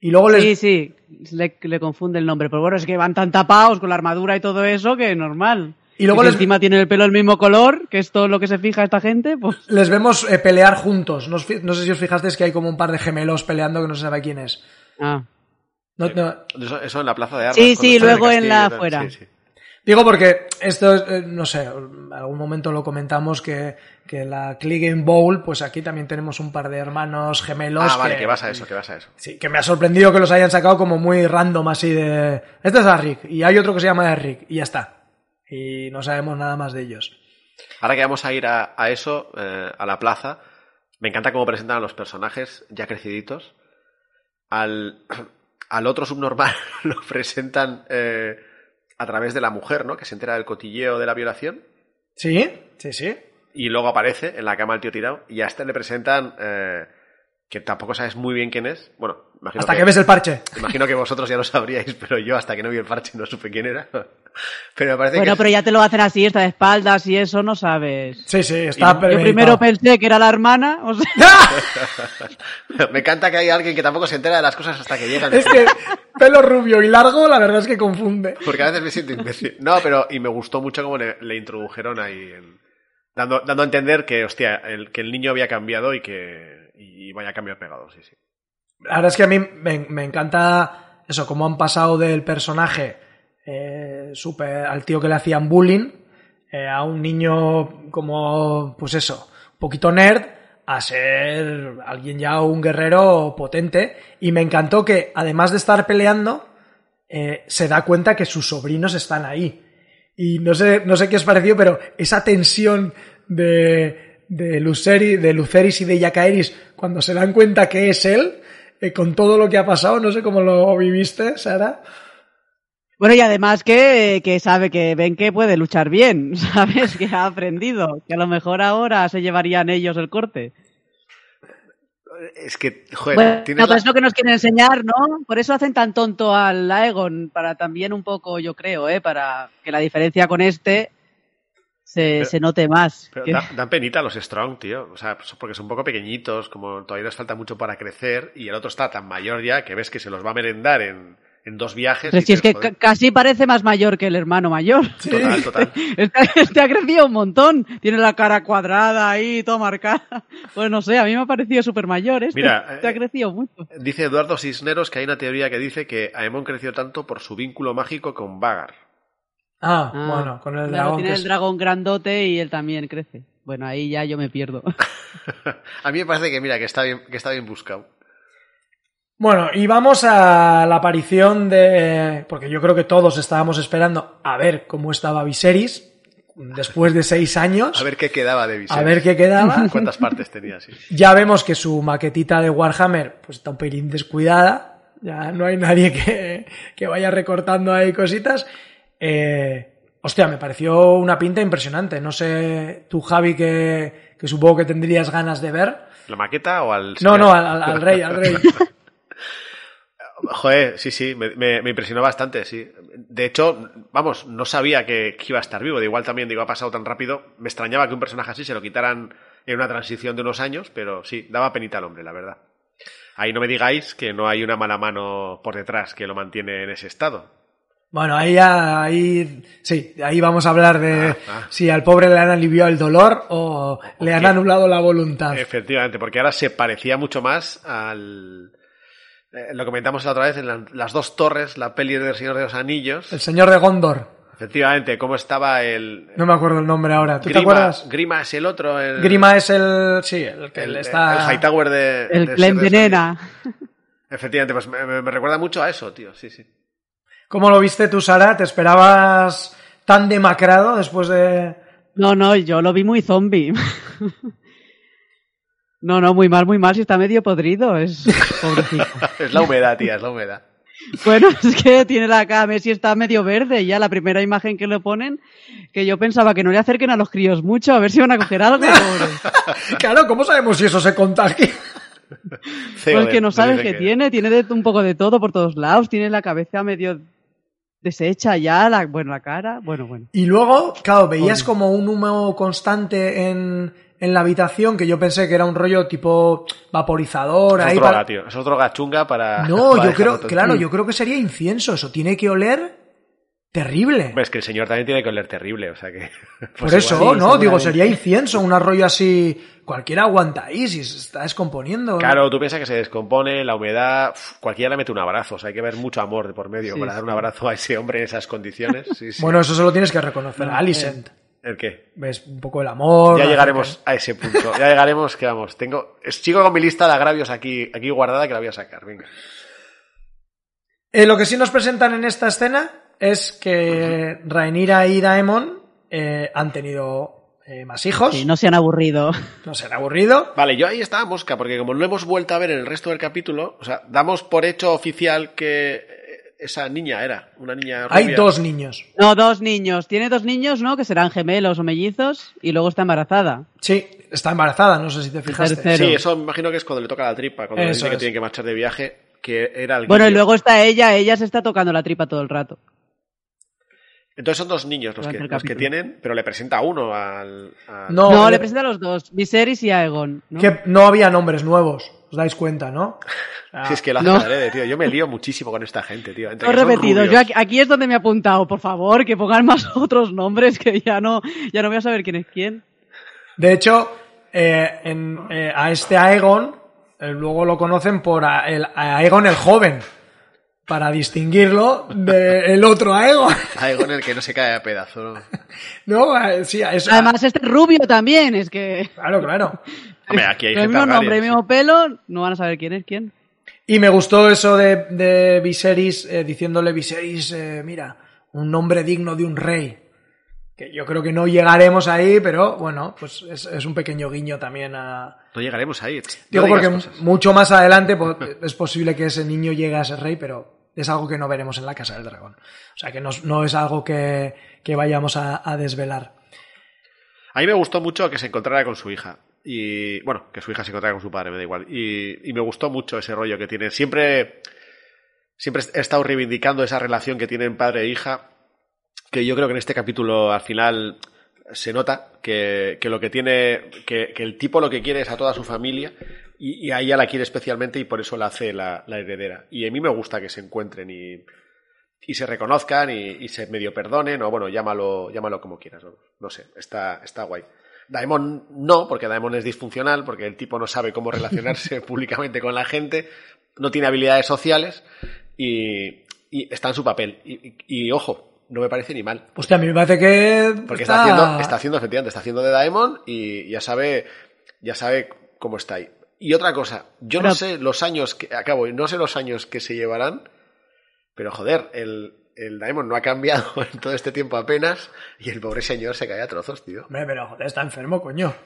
Y luego les,
Sí, sí, le, le confunde el nombre, pero bueno, es que van tan tapados con la armadura y todo eso que es normal.
Y luego
si
les-
encima tiene el pelo el mismo color, que es todo lo que se fija esta gente, pues
les vemos eh, pelear juntos. No, no sé si os fijasteis que hay como un par de gemelos peleando que no se sabe quién es.
ah.
No- no-
Eso, eso en la plaza de armas.
Sí, sí, luego en la afuera.
Sí, sí.
Digo porque esto, es, eh, no sé, en algún momento lo comentamos que, que la Clegane Bowl, pues aquí también tenemos un par de hermanos gemelos.
Ah, vale, que vas a eso, que vas a eso.
Sí, que me ha sorprendido que los hayan sacado como muy random así de... Este es Rick y hay otro que se llama Eric y ya está. Y no sabemos nada más de ellos.
Ahora que vamos a ir a, a eso, eh, a la plaza, me encanta cómo presentan a los personajes ya creciditos. Al, al otro subnormal lo presentan eh, a través de la mujer, ¿no? Que se entera del cotilleo de la violación.
¿Sí? Sí, sí.
Y luego aparece en la cama el tío tirado. Y a este le presentan. eh, que tampoco sabes muy bien quién es. Bueno, imagino
Hasta que ves el parche.
Imagino que vosotros ya lo sabríais, pero yo hasta que no vi el parche no supe quién era. Pero me parece
Bueno,
que.
pero ya te lo hacen así, está de espaldas y eso no sabes.
Sí, sí, está
Yo
Yo primero pensé que era la hermana, o sea,
me encanta que hay alguien que tampoco se entera de las cosas hasta que llegan.
Es que pelo rubio y largo, la verdad es que confunde.
Porque a veces me siento imbécil. No, pero y me gustó mucho cómo le, le introdujeron ahí, en- dando, dando a entender que, hostia, el, que el niño había cambiado y que y vaya cambio pegado, sí, sí.
La verdad es que a mí me, me encanta eso, cómo han pasado del personaje eh, súper al tío que le hacían bullying eh, a un niño como, pues eso, un poquito nerd, a ser alguien ya un guerrero potente. Y me encantó que, además de estar peleando, eh, se da cuenta que sus sobrinos están ahí. Y no sé, no sé qué os pareció, pero esa tensión de, de, Luceri, de Luceris y de Yacaeris cuando se dan cuenta que es él, eh, con todo lo que ha pasado, no sé cómo lo viviste, Sara.
Bueno, y además que, que sabe que ven que puede luchar bien, ¿sabes? Que ha aprendido, que a lo mejor ahora se llevarían ellos el corte.
Es que, joder,
Bueno,
tienes
pues es
la-
lo que nos quieren enseñar, ¿no? Por eso hacen tan tonto al Aegon, para también un poco, yo creo, ¿eh? Para que la diferencia con este se,
Pero-
se note más.
Pero
Que-
da- dan penita los Strong, tío. O sea, pues porque son un poco pequeñitos, como todavía les falta mucho para crecer, y el otro está tan mayor ya que ves que se los va a merendar en, en dos viajes.
Pero si es que
joder,
casi parece más mayor que el hermano mayor.
Total, total.
Este, este ha crecido un montón. Tiene la cara cuadrada ahí, todo marcada. Pues no sé, a mí me ha parecido súper mayor. Este,
Mira,
Este ha
eh,
crecido mucho.
Dice Eduardo Cisneros que hay una teoría que dice que Aemon creció tanto por su vínculo mágico con Vagar.
Ah,
Ah,
bueno, con el
claro,
dragón.
tiene
que
el dragón grandote y él también crece. Bueno, ahí ya yo me pierdo.
a mí me parece que, mira, que está bien, que está bien buscado.
Bueno, y vamos a la aparición de. Porque yo creo que todos estábamos esperando a ver cómo estaba Viserys después de seis años.
A ver qué quedaba de Viserys.
a ver qué quedaba.
cuántas partes tenía, sí.
Ya vemos que su maquetita de Warhammer pues está un pelín descuidada. Ya no hay nadie que, que vaya recortando ahí cositas. Eh, hostia, me pareció una pinta impresionante. No sé, tú, Javi, que, que supongo que tendrías ganas de ver.
¿La maqueta o al.?
No, no, al, al- al rey, al rey.
Joder, sí, sí, me, me- me impresionó bastante, sí. De hecho, vamos, no sabía que, que iba a estar vivo. De igual también, digo, ha pasado tan rápido. Me extrañaba que un personaje así se lo quitaran en una transición de unos años, pero sí, daba penita al hombre, la verdad. Ahí no me digáis que no hay una mala mano por detrás que lo mantiene en ese estado.
Bueno, ahí, ya- ahí, sí, ahí vamos a hablar de
Ah, ah.
si al pobre le han aliviado el dolor o le han anulado la voluntad.
Efectivamente, porque ahora se parecía mucho más al... eh, lo comentamos la otra vez en la- las dos torres, la peli del Señor de los Anillos.
El señor de Gondor.
Efectivamente, cómo estaba el...
No me acuerdo el nombre ahora. ¿Tú te
Grima,
acuerdas?
Grima es el otro. El,
Grima es el, sí, el que
el,
está...
el Hightower de...
El
de. Efectivamente, pues me, me- me recuerda mucho a eso, tío, sí, sí.
¿Cómo lo viste tú, Sara? ¿Te esperabas tan demacrado después de...?
No, no, yo lo vi muy zombie. No, no, muy mal, muy mal, si está medio podrido, es pobrecito.
Es la humedad, tía, es la humedad.
Bueno, es que tiene la cara, Messi está medio verde, ya la primera imagen que le ponen, que yo pensaba que no le acerquen a los críos mucho, a ver si van a coger algo, pobre.
Claro, ¿cómo sabemos si eso se contagia?
Pues que no sabes qué tiene, tiene de, un poco de todo por todos lados, tiene la cabeza medio deshecha ya, la, bueno, la cara, bueno, bueno.
Y luego, claro, veías como un humo constante en, en la habitación que yo pensé que era un rollo tipo vaporizador.
Es
ahí
droga,
para-
tío. Es droga chunga para...
No,
para
yo creo, claro, yo creo que sería incienso. Eso tiene que oler terrible.
Es que el señor también tiene que oler terrible, o sea que...
Por
pues
eso,
igual-
sí,
¿no? Digo, sería incienso, un arroyo así. Cualquiera aguanta ahí si se está descomponiendo.
Claro, tú piensas que se descompone, la humedad, uf, cualquiera le mete un abrazo, o sea, hay que ver mucho amor de por medio
Sí,
para dar un abrazo a ese hombre en esas condiciones. Sí.
Bueno, eso solo tienes que reconocer a Alicent.
¿El qué?
Ves un poco el amor.
Ya llegaremos a ese punto, ya llegaremos, que vamos, tengo... Sigo con mi lista de agravios aquí, aquí guardada que la voy a sacar, venga.
Eh, lo que sí nos presentan en esta escena es que Rhaenyra y Daemon eh, han tenido eh, más hijos.
Sí, no se han aburrido.
No se han aburrido.
Vale, yo ahí estaba mosca, porque como no hemos vuelto a ver en el resto del capítulo, o sea, damos por hecho oficial que esa niña era, una niña rubia.
Hay dos niños.
No, dos niños. Tiene dos niños, ¿no? Que serán gemelos o mellizos y luego está embarazada.
Sí, está embarazada, no sé si te fijaste.
tercero.
Sí, eso me imagino que es cuando le toca la tripa, cuando le dice que tienen que marchar de viaje, que era el
Bueno, y luego está ella, ella se está tocando la tripa todo el rato.
Entonces son dos niños los que, los tienen, pero le presenta a uno al... al-
No,
No,
le-
le presenta a los dos, Viserys y Aegon. ¿no?
Que no había nombres nuevos, os dais cuenta, ¿no? Ah,
Si es que lo hace
No.
adrede, tío. Yo me lío muchísimo con esta gente, tío. Entre
repetido. Yo aquí, aquí es donde me he apuntado. Por favor, que pongan más otros nombres que ya no, ya no voy a saber quién es quién.
De hecho, eh, en, eh, a este Aegon eh, luego lo conocen por a- el, a Aegon el joven, para distinguirlo del otro Aegon.
Aegon el que no se cae a pedazo, ¿no?
¿No? Sí, es,
Además, este es rubio también. Es que.
Claro, claro.
Hombre, aquí hay
el mismo nombre, el mismo pelo, no van a saber quién es quién.
Y me gustó eso de, de Viserys eh, diciéndole Viserys, eh, mira, un nombre digno de un rey. Que yo creo que no llegaremos ahí, pero bueno, pues es, es un pequeño guiño también a...
No llegaremos ahí.
Digo
No
porque
cosas.
mucho más adelante es posible que ese niño llegue a ser rey, pero es algo que no veremos en la Casa del Dragón. O sea que no, no es algo que, que vayamos a, a desvelar.
A mí me gustó mucho que se encontrara con su hija. Y bueno, que su hija se encontrara con su padre, me da igual. Y, y me gustó mucho ese rollo que tiene. Siempre, siempre he estado reivindicando esa relación que tienen padre e hija. Que yo creo que en este capítulo al final se nota que, que lo que tiene, que, que el tipo lo que quiere es a toda su familia y, y a ella la quiere especialmente y por eso la hace la, la heredera. Y a mí me gusta que se encuentren y, y se reconozcan y, y se medio perdonen, o bueno, llámalo, llámalo como quieras, no, no sé, está, está guay. Daemon no, porque Daemon es disfuncional, porque el tipo no sabe cómo relacionarse públicamente con la gente, no tiene habilidades sociales y, y está en su papel. Y, y- y, ojo, no me parece ni mal.
Hostia, a mí me parece que
Porque está, haciendo, está haciendo, efectivamente, está haciendo de Daemon y ya sabe, ya sabe cómo está ahí. Y otra cosa, yo no sé los años que, acabo, no sé los años que se llevarán, pero joder, el, el Daemon no ha cambiado en todo este tiempo apenas y el pobre señor se cae a trozos, tío.
Hombre, pero joder, está enfermo, coño.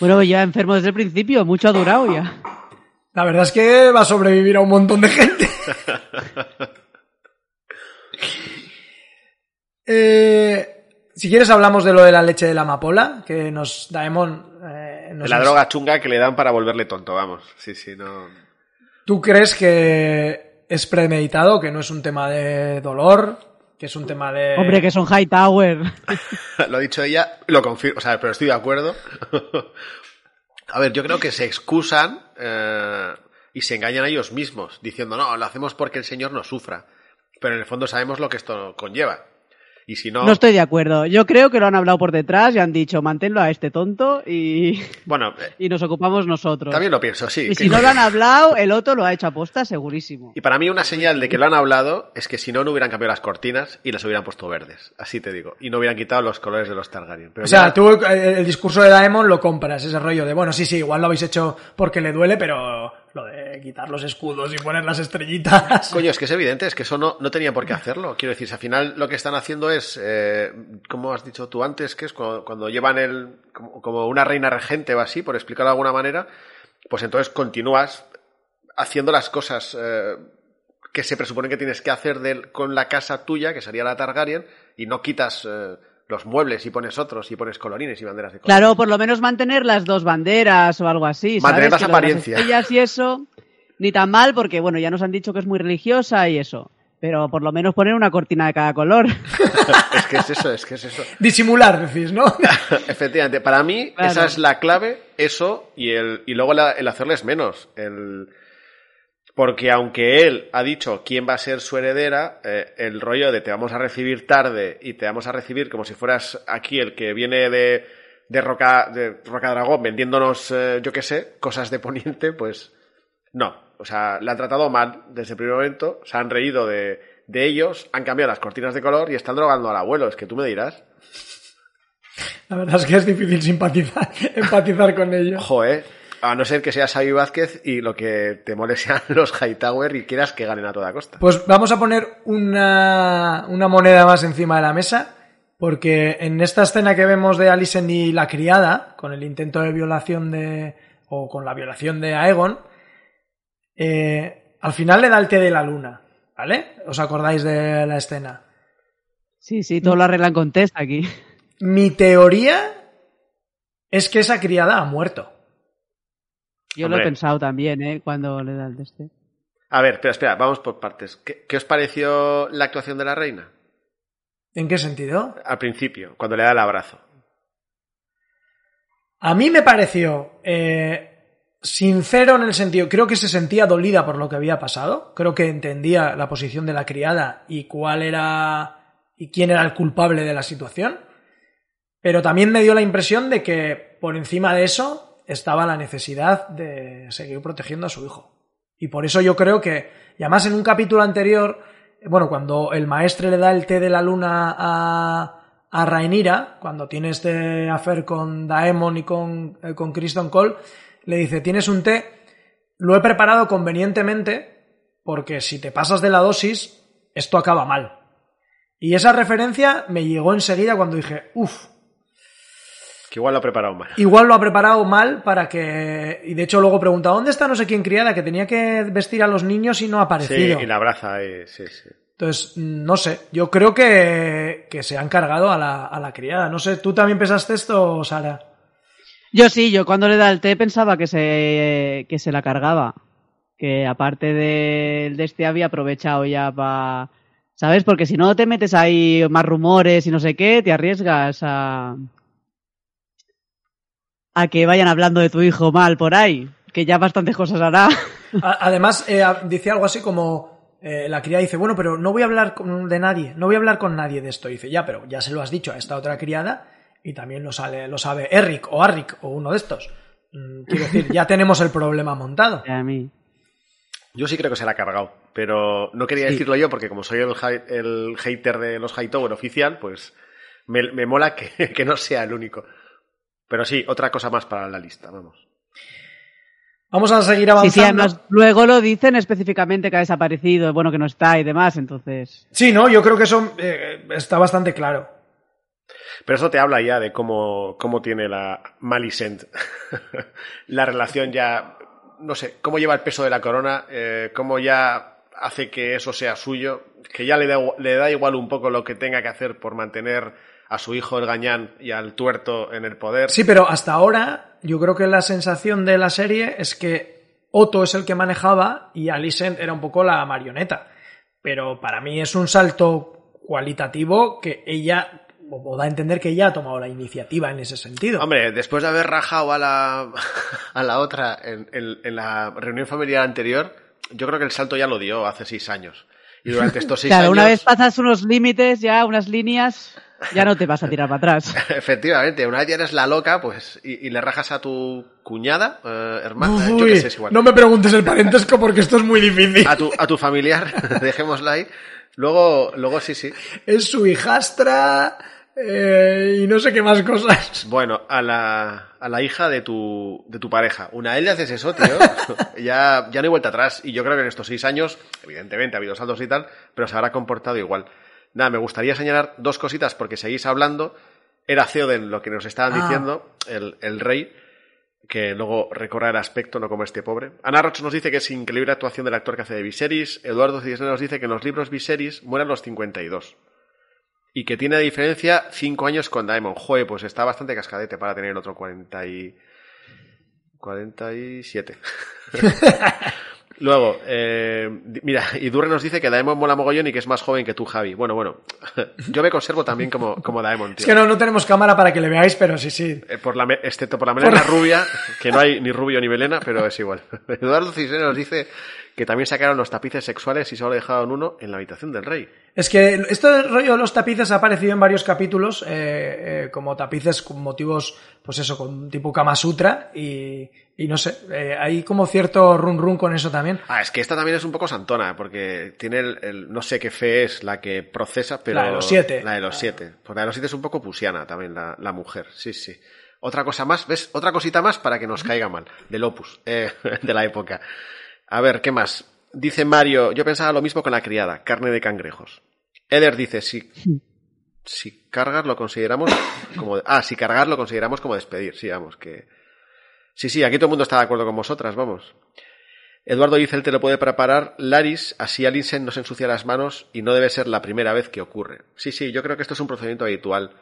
Bueno, ya enfermo desde el principio, mucho ha durado ya.
La verdad es que va a sobrevivir a un montón de gente. Eh, si quieres hablamos de lo de la leche de la amapola, que nos Daemon... eh, nos
De la droga chunga que le dan para volverle tonto, vamos. Sí, sí, no.
¿Tú crees que es premeditado, que no es un tema de dolor, que es un tema de...
Hombre, que son Hightower.
lo ha dicho ella, lo confirmo, o sea, pero estoy de acuerdo. a ver, yo creo que se excusan eh, y se engañan a ellos mismos, diciendo, no, lo hacemos porque el Señor no sufra. Pero en el fondo sabemos lo que esto conlleva. Y si no,
No estoy de acuerdo. Yo creo que lo han hablado por detrás y han dicho, manténlo a este tonto y,
bueno,
y nos ocupamos nosotros.
también lo pienso, sí.
y si no lo han hablado, el otro lo ha hecho aposta, segurísimo.
Y para mí una señal de que lo han hablado es que si no, no hubieran cambiado las cortinas y las hubieran puesto verdes. Así te digo. Y no hubieran quitado los colores de los Targaryen. Pero
O sea,
ya-
tú eh, el discurso de Daemon lo compras, ese rollo de, bueno, sí, sí, igual lo habéis hecho porque le duele, pero lo de quitar los escudos y poner las estrellitas...
Coño, es que es evidente, es que eso no, no tenía por qué hacerlo. Quiero decir, si al final lo que están haciendo es, eh, como has dicho tú antes, que es cuando, llevan el, como, una reina regente o así, por explicarlo de alguna manera, pues entonces continúas haciendo las cosas eh, que se presuponen que tienes que hacer con la casa tuya, que sería la Targaryen, y no quitas eh, los muebles y pones otros y pones colorines y banderas de color.
Claro, por lo menos mantener las dos banderas o algo así. ¿sabes?
Mantener las
Que
apariencias.
estrellas y eso, ni tan mal, porque bueno, ya nos han dicho que es muy religiosa y eso. Pero por lo menos poner una cortina de cada color.
es que es eso, es que es eso.
Disimular, decís, ¿no?
Efectivamente, para mí
Claro.
esa es la clave, eso y el y luego la- el hacerles menos, el porque aunque él ha dicho quién va a ser su heredera, eh, el rollo de te vamos a recibir tarde y te vamos a recibir como si fueras aquí el que viene de de Roca de Roca Dragón vendiéndonos eh, yo qué sé, cosas de poniente, pues no, o sea, la han tratado mal desde el primer momento, se han reído de de ellos, han cambiado las cortinas de color y están drogando al abuelo, es que tú me dirás.
La verdad es que es difícil simpatizar, empatizar con ellos.
A no ser que seas Xavi Vázquez y lo que te mole sean los Hightower y quieras que ganen a toda costa.
Pues vamos a poner una, una moneda más encima de la mesa, porque en esta escena que vemos de Alicent y la criada, con el intento de violación de. o con la violación de Aegon, eh, al final le da el té de la luna, ¿vale? ¿Os acordáis de la escena?
Sí, sí, todo lo arreglan con test aquí.
Mi teoría es que esa criada ha muerto.
Yo lo he pensado también, ¿eh? Cuando le da el test.
A ver, espera, espera, vamos por partes. ¿Qué, qué os pareció la actuación de la reina?
¿En qué sentido?
Al principio, cuando le da el abrazo.
A mí me pareció eh, sincero en el sentido, creo que se sentía dolida por lo que había pasado, creo que entendía la posición de la criada y cuál era y quién era el culpable de la situación, pero también me dio la impresión de que por encima de eso estaba la necesidad de seguir protegiendo a su hijo. Y por eso yo creo que, y además en un capítulo anterior, bueno, cuando el maestre le da el té de la luna a, a Rhaenyra, cuando tiene este afer con Daemon y con, eh, con Kristen Cole, le dice, tienes un té, lo he preparado convenientemente porque si te pasas de la dosis, esto acaba mal. Y esa referencia me llegó enseguida cuando dije, uff,
Que igual lo ha preparado mal.
igual lo ha preparado mal para que... Y de hecho luego pregunta, ¿dónde está no sé quién criada? Que tenía que vestir a los niños y no ha
Sí,
aparecido.
y la abraza sí, sí.
Entonces, no sé, yo creo que, que se han cargado a la, a la criada. No sé, ¿tú también pensaste esto, Sara?
Yo sí, yo cuando le da el té pensaba que se, que se la cargaba. Que aparte de, de este había aprovechado ya para... ¿Sabes? Porque si no te metes ahí más rumores y no sé qué, te arriesgas a... a que vayan hablando de tu hijo mal por ahí. Que ya bastantes cosas hará.
Además, eh, dice algo así como... eh, la criada dice, bueno, pero no voy a hablar con- de nadie, no voy a hablar con nadie de esto. dice, ya, pero ya se lo has dicho a esta otra criada y también lo, sale, lo sabe Eric o Arric o uno de estos. Mm, Quiero decir, ya tenemos el problema montado.
A mí.
Yo sí creo que se la ha cargado, pero no quería
Sí.
decirlo yo porque como soy el, el hater de los Hightower oficial, pues me, me mola que, que no sea el único. Pero sí, otra cosa más para la lista, vamos.
Vamos a seguir
Sí,
avanzando.
sí, además luego lo dicen específicamente que ha desaparecido, bueno, que no está y demás, entonces...
Sí, no, yo creo que eso eh, está bastante claro.
Pero eso te habla ya de cómo, cómo tiene la Malicent la relación ya, no sé, cómo lleva el peso de la corona, eh, cómo ya hace que eso sea suyo, que ya le da, le da igual un poco lo que tenga que hacer por mantener a su hijo el gañán y al tuerto en el poder.
Sí, pero hasta ahora yo creo que la sensación de la serie es que Otto es el que manejaba y Alicent era un poco la marioneta. Pero para mí es un salto cualitativo que ella, o da a entender que ella ha tomado la iniciativa en ese sentido.
Hombre, después de haber rajado a la, a la otra en, en- en la reunión familiar anterior, yo creo que el salto ya lo dio hace seis años. Y durante estos seis
Claro,
años...
una vez pasas unos límites, ya unas líneas, ya no te vas a tirar para atrás.
Efectivamente, una vez ya eres la loca, pues, y, y le rajas a tu cuñada, eh, hermana, yo
Uy,
qué sé, es igual.
no me preguntes el parentesco porque esto es muy difícil.
A tu, a tu familiar, dejémosla ahí. Luego, luego sí, sí.
Es su hijastra eh, y no sé qué más cosas.
Bueno, a la, a la hija de tu, de tu pareja. Una vez le haces eso, tío, ya, ya no hay vuelta atrás. Y yo creo que en estos seis años, evidentemente ha habido saltos y tal, pero se habrá comportado igual. Nada, me gustaría señalar dos cositas porque seguís hablando. Era Theoden lo que nos estaban
Ah.
diciendo, el, el rey, que luego recorre el aspecto, no como este pobre. Ana Roch nos dice que es increíble actuación del actor que hace de Viserys. Eduardo Cisneros nos dice que en los libros Viserys mueren los 52. Y que tiene de diferencia 5 años con Daemon. Joder, pues está bastante cascadete para tener otro 40 y... 47. Luego, eh, mira, y Durre nos dice que Daemon mola mogollón y que es más joven que tú, Javi. Bueno, bueno, yo me conservo también como, como Daemon, tío.
Es que no, no tenemos cámara para que le veáis, pero sí, sí.
Eh, por la excepto por la melena rubia, que no hay ni rubio ni melena, pero es igual. Eduardo Cisneros nos dice que también sacaron los tapices sexuales y solo dejaron uno en la habitación del rey.
Es que esto del rollo de los tapices ha aparecido en varios capítulos eh, eh, como tapices con motivos, pues eso, con tipo Kama Sutra y, y no sé, eh, hay como cierto run run con eso también.
Ah, es que esta también es un poco santona, porque tiene el, el- no sé qué fe es la que procesa, pero...
La de los siete.
La de los siete. Porque la de los siete es un poco pusiana también, la, la mujer. Sí, sí. Otra cosa más, ¿ves? Otra cosita más para que nos caiga mal. Del opus, eh, de la época. A ver, ¿qué más? Dice Mario, yo pensaba lo mismo con la criada, carne de cangrejos. Eder dice, si, si cargas lo consideramos como... Ah, si cargar lo consideramos como despedir, sí, vamos, que... Sí, sí, aquí todo el mundo está de acuerdo con vosotras, vamos. Eduardo dice, él te lo puede preparar. Laris, así Alinsen no se ensucia las manos y no debe ser la primera vez que ocurre. Sí, sí, yo creo que esto es un procedimiento habitual.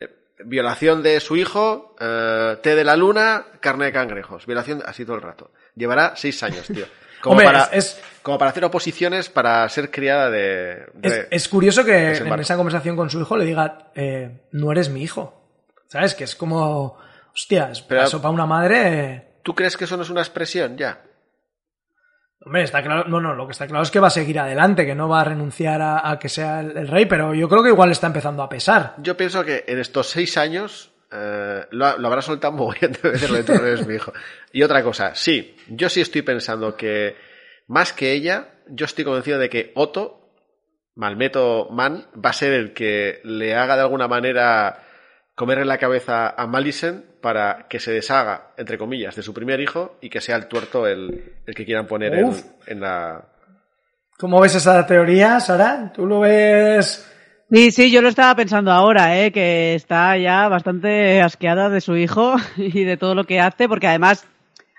Eh, Violación de su hijo, eh, té de la luna, carne de cangrejos. Violación así todo el rato. Llevará seis años, tío. Como,
Hombre,
para,
es-
como para hacer oposiciones para ser criada de... de-
Es, es curioso que en esa conversación con su hijo le diga, eh, no eres mi hijo. ¿Sabes? Que es como, hostia, es
Pero-
eso para una madre. eh,
¿Tú crees que eso no es una expresión ya?
Hombre, está claro, no, no, lo que está claro es que va a seguir adelante, que no va a renunciar a, a que sea el, el, rey, pero yo creo que igual está empezando a pesar.
Yo pienso que en estos seis años eh, lo, lo, habrá soltado un mogollón de veces lo de tu rey es mi hijo. Y otra cosa, sí, yo sí estoy pensando que más que ella, yo estoy convencido de que Otto, Malmeto Man, va a ser el que le haga de alguna manera comerle la cabeza a Malisen para que se deshaga, entre comillas, de su primer hijo y que sea el tuerto el, el que quieran poner en, en, la...
¿Cómo ves esa teoría, Sara? ¿Tú lo ves...?
Sí, sí, yo lo estaba pensando ahora, ¿eh? que está ya bastante asqueada de su hijo y de todo lo que hace, porque además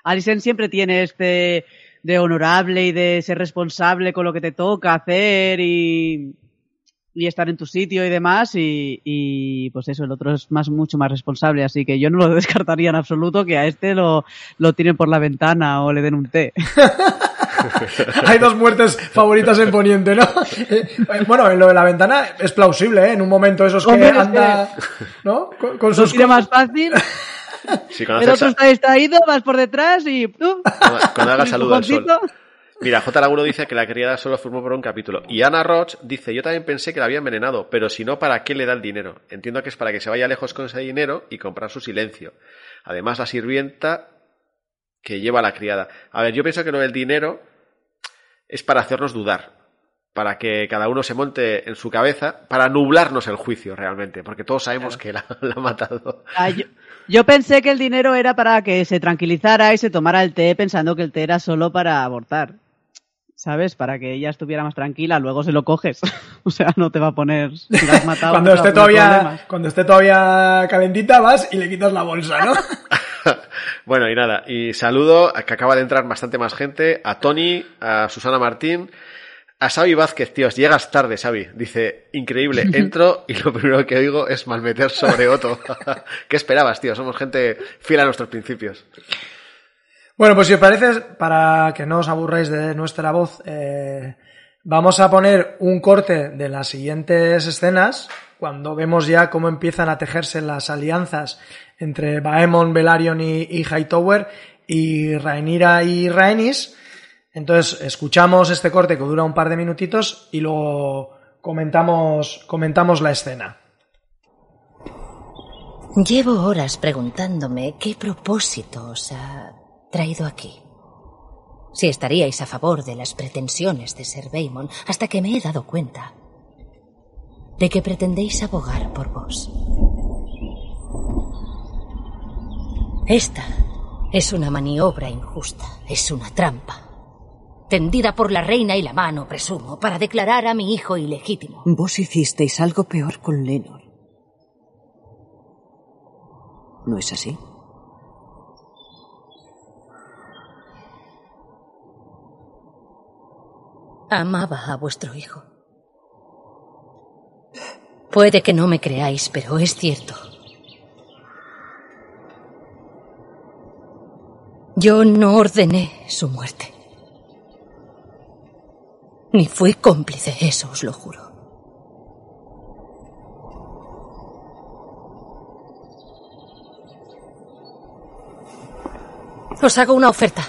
Alison siempre tiene este de honorable y de ser responsable con lo que te toca hacer y, y estar en tu sitio y demás y, y, pues eso, el otro es más mucho más responsable, así que yo no lo descartaría en absoluto que a este lo, lo tiren por la ventana o le den un té.
Hay dos muertes favoritas en Poniente, ¿no? bueno, en lo de la ventana es plausible, ¿eh? En un momento esos que Hombre,
anda,
¿no? Con, con sus
cosas... más fácil.
Sí,
el otro está distraído, vas por detrás y tú.
Cuando, cuando haga al sol. Mira, J. Lauro dice que la criada solo formó por un capítulo. Y Ana Roch dice, yo también pensé que la había envenenado, pero si no, ¿para qué le da el dinero? Entiendo que es para que se vaya lejos con ese dinero y comprar su silencio. Además, la sirvienta que lleva a la criada. A ver, yo pienso que lo del dinero es para hacernos dudar, para que cada uno se monte en su cabeza, para nublarnos el juicio realmente, porque todos sabemos que la, la ha matado.
Ah, yo, yo, pensé que el dinero era para que se tranquilizara y se tomara el té pensando que el té era solo para abortar. ¿Sabes? Para que ella estuviera más tranquila, luego se lo coges. o sea, no te va a poner. Si la has matado,
cuando, esté todavía, cuando esté todavía calentita, vas y le quitas la bolsa, ¿no?
bueno, y nada, y saludo a que acaba de entrar bastante más gente, a Tony, a Susana Martín, a Xavi Vázquez, tíos, llegas tarde, Xavi. Dice, increíble, entro y lo primero que oigo es malmeter sobre Otto. ¿Qué esperabas, tío? Somos gente fiel a nuestros principios.
Bueno, pues si os parece, para que no os aburráis de nuestra voz, eh, vamos a poner un corte de las siguientes escenas, cuando vemos ya cómo empiezan a tejerse las alianzas entre Baemon, Velaryon y, Hightower, y Rhaenyra y Rhaenys. Entonces, escuchamos este corte que dura un par de minutitos y luego comentamos, comentamos la escena.
Llevo horas preguntándome qué propósito os ha traído aquí. Si estaríais a favor de las pretensiones de Ser Baemon hasta que me he dado cuenta de que pretendéis abogar por vos. Esta es una maniobra injusta, es una trampa. Tendida por la reina y la mano, presumo, para declarar a mi hijo ilegítimo.
Vos hicisteis algo peor con Lenor. ¿No es así?
Amaba a vuestro hijo. Puede que no me creáis, pero es cierto. Yo no ordené su muerte. Ni fui cómplice, eso os lo juro. Os hago una oferta.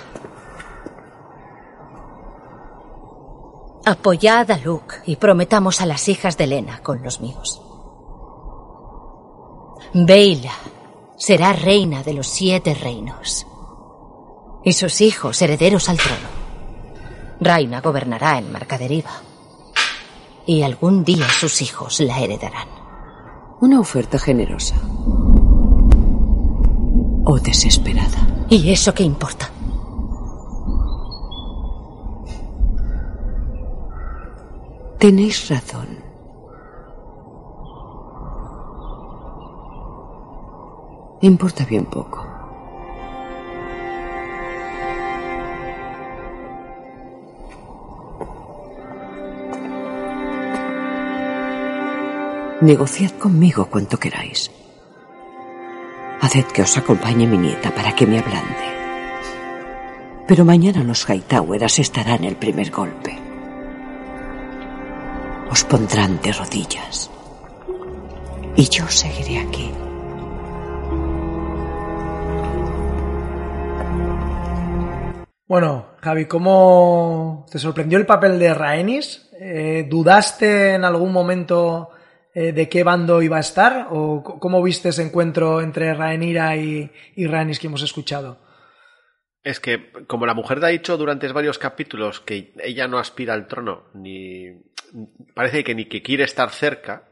Apoyad a Luke y prometamos a las hijas de Elena con los míos. Beila será reina de los siete reinos y sus hijos herederos al trono. Raina gobernará en Marcaderiva y algún día sus hijos la heredarán.
Una oferta generosa o desesperada.
¿Y eso qué importa?
Tenéis razón. Importa bien poco. Negociad conmigo cuanto queráis. Haced que os acompañe mi nieta para que me ablande. Pero mañana los Hightoweras estarán el primer golpe. Os pondrán de rodillas. Y yo seguiré aquí.
Bueno, Javi, ¿cómo te sorprendió el papel de Rhaenys? Eh, ¿Dudaste en algún momento eh, de qué bando iba a estar? ¿O cómo viste ese encuentro entre Rhaenyra y, y Rhaenys que hemos escuchado?
Es que, como la mujer te ha dicho durante varios capítulos que ella no aspira al trono, ni. parece que ni que quiere estar cerca,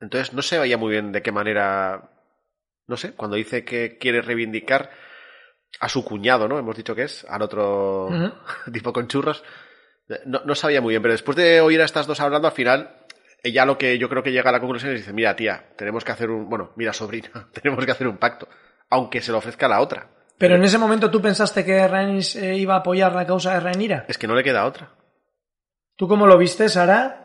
entonces no se veía muy bien de qué manera. No sé, cuando dice que quiere reivindicar a su cuñado, ¿no? Hemos dicho que es, al otro tipo con churros. No, no sabía muy bien, pero después de oír a estas dos hablando, al final, ella lo que yo creo que llega a la conclusión es dice, mira, tía, tenemos que hacer un, bueno, mira, sobrina, tenemos que hacer un pacto, aunque se lo ofrezca a la otra.
Pero en ese momento tú pensaste que Rhaenys eh, iba a apoyar la causa de Rhaenyra.
Es que no le queda otra.
¿Tú cómo lo viste, Sara?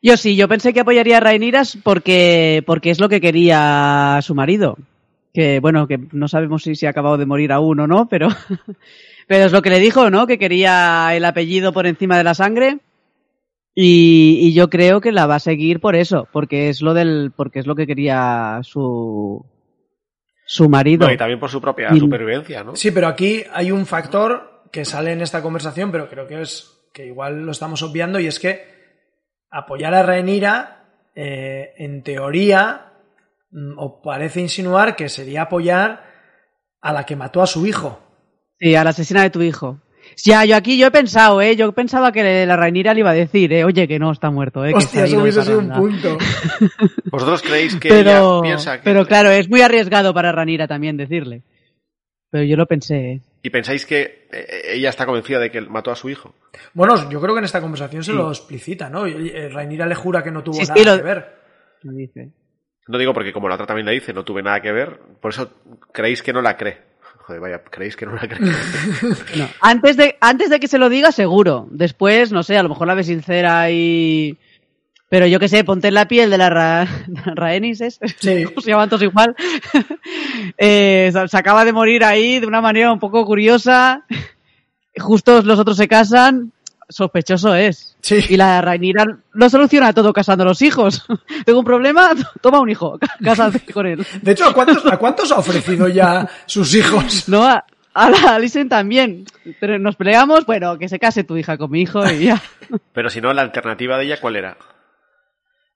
Yo sí, yo pensé que apoyaría a Rainiras porque, porque es lo que quería su marido. Que bueno, que no sabemos si se ha acabado de morir aún o no, pero, pero es lo que le dijo, ¿no? Que quería el apellido por encima de la sangre. Y, y yo creo que la va a seguir por eso, porque es lo del, porque es lo que quería su, su marido.
No, y también por su propia
Y-
supervivencia, ¿no?
Sí, pero aquí hay un factor que sale en esta conversación, pero creo que es que igual lo estamos obviando, y es que apoyar a Rhaenyra, eh, en teoría, mm, o parece insinuar que sería apoyar a la que mató a su hijo.
Sí, a la asesina de tu hijo. Ya, yo aquí yo he pensado, ¿eh? Yo pensaba que la Rainira le iba a decir, ¿eh? Oye, que no, está muerto, ¿eh?
Hostia, eso hubiese sido un punto.
¿Vosotros creéis que
Pero,
ella piensa que...
pero claro, es muy arriesgado para Ranira también decirle. Pero yo lo pensé, ¿eh?
¿Y pensáis que eh, ella está convencida de que mató a su hijo?
Bueno, yo creo que en esta conversación se lo explicita, ¿no? Y Rhaenyra le jura que no tuvo
Sí, sí,
nada
lo-
que ver.
Lo dice.
No digo porque como la otra también le dice, no tuve nada que ver, por eso creéis que no la cree. Joder, vaya, creéis que no la cree.
No, antes de, antes de que se lo diga, seguro. Después, no sé, a lo mejor la ve sincera y... Pero yo qué sé, ponte en la piel de la Ra Rhaenys, ¿es?
Sí.
¿Cómo se llaman todos igual? Eh, se acaba de morir ahí de una manera un poco curiosa. Justo los otros se casan. Sospechoso es.
Sí.
Y la Rhaenyra lo soluciona todo casando a los hijos. Tengo un problema, toma un hijo, cásate con él.
De hecho, ¿a cuántos, ¿a cuántos ha ofrecido ya sus hijos?
No, a, a la Alison también. Pero nos peleamos, bueno, que se case tu hija con mi hijo y ya.
Pero si no, la alternativa de ella, ¿cuál era?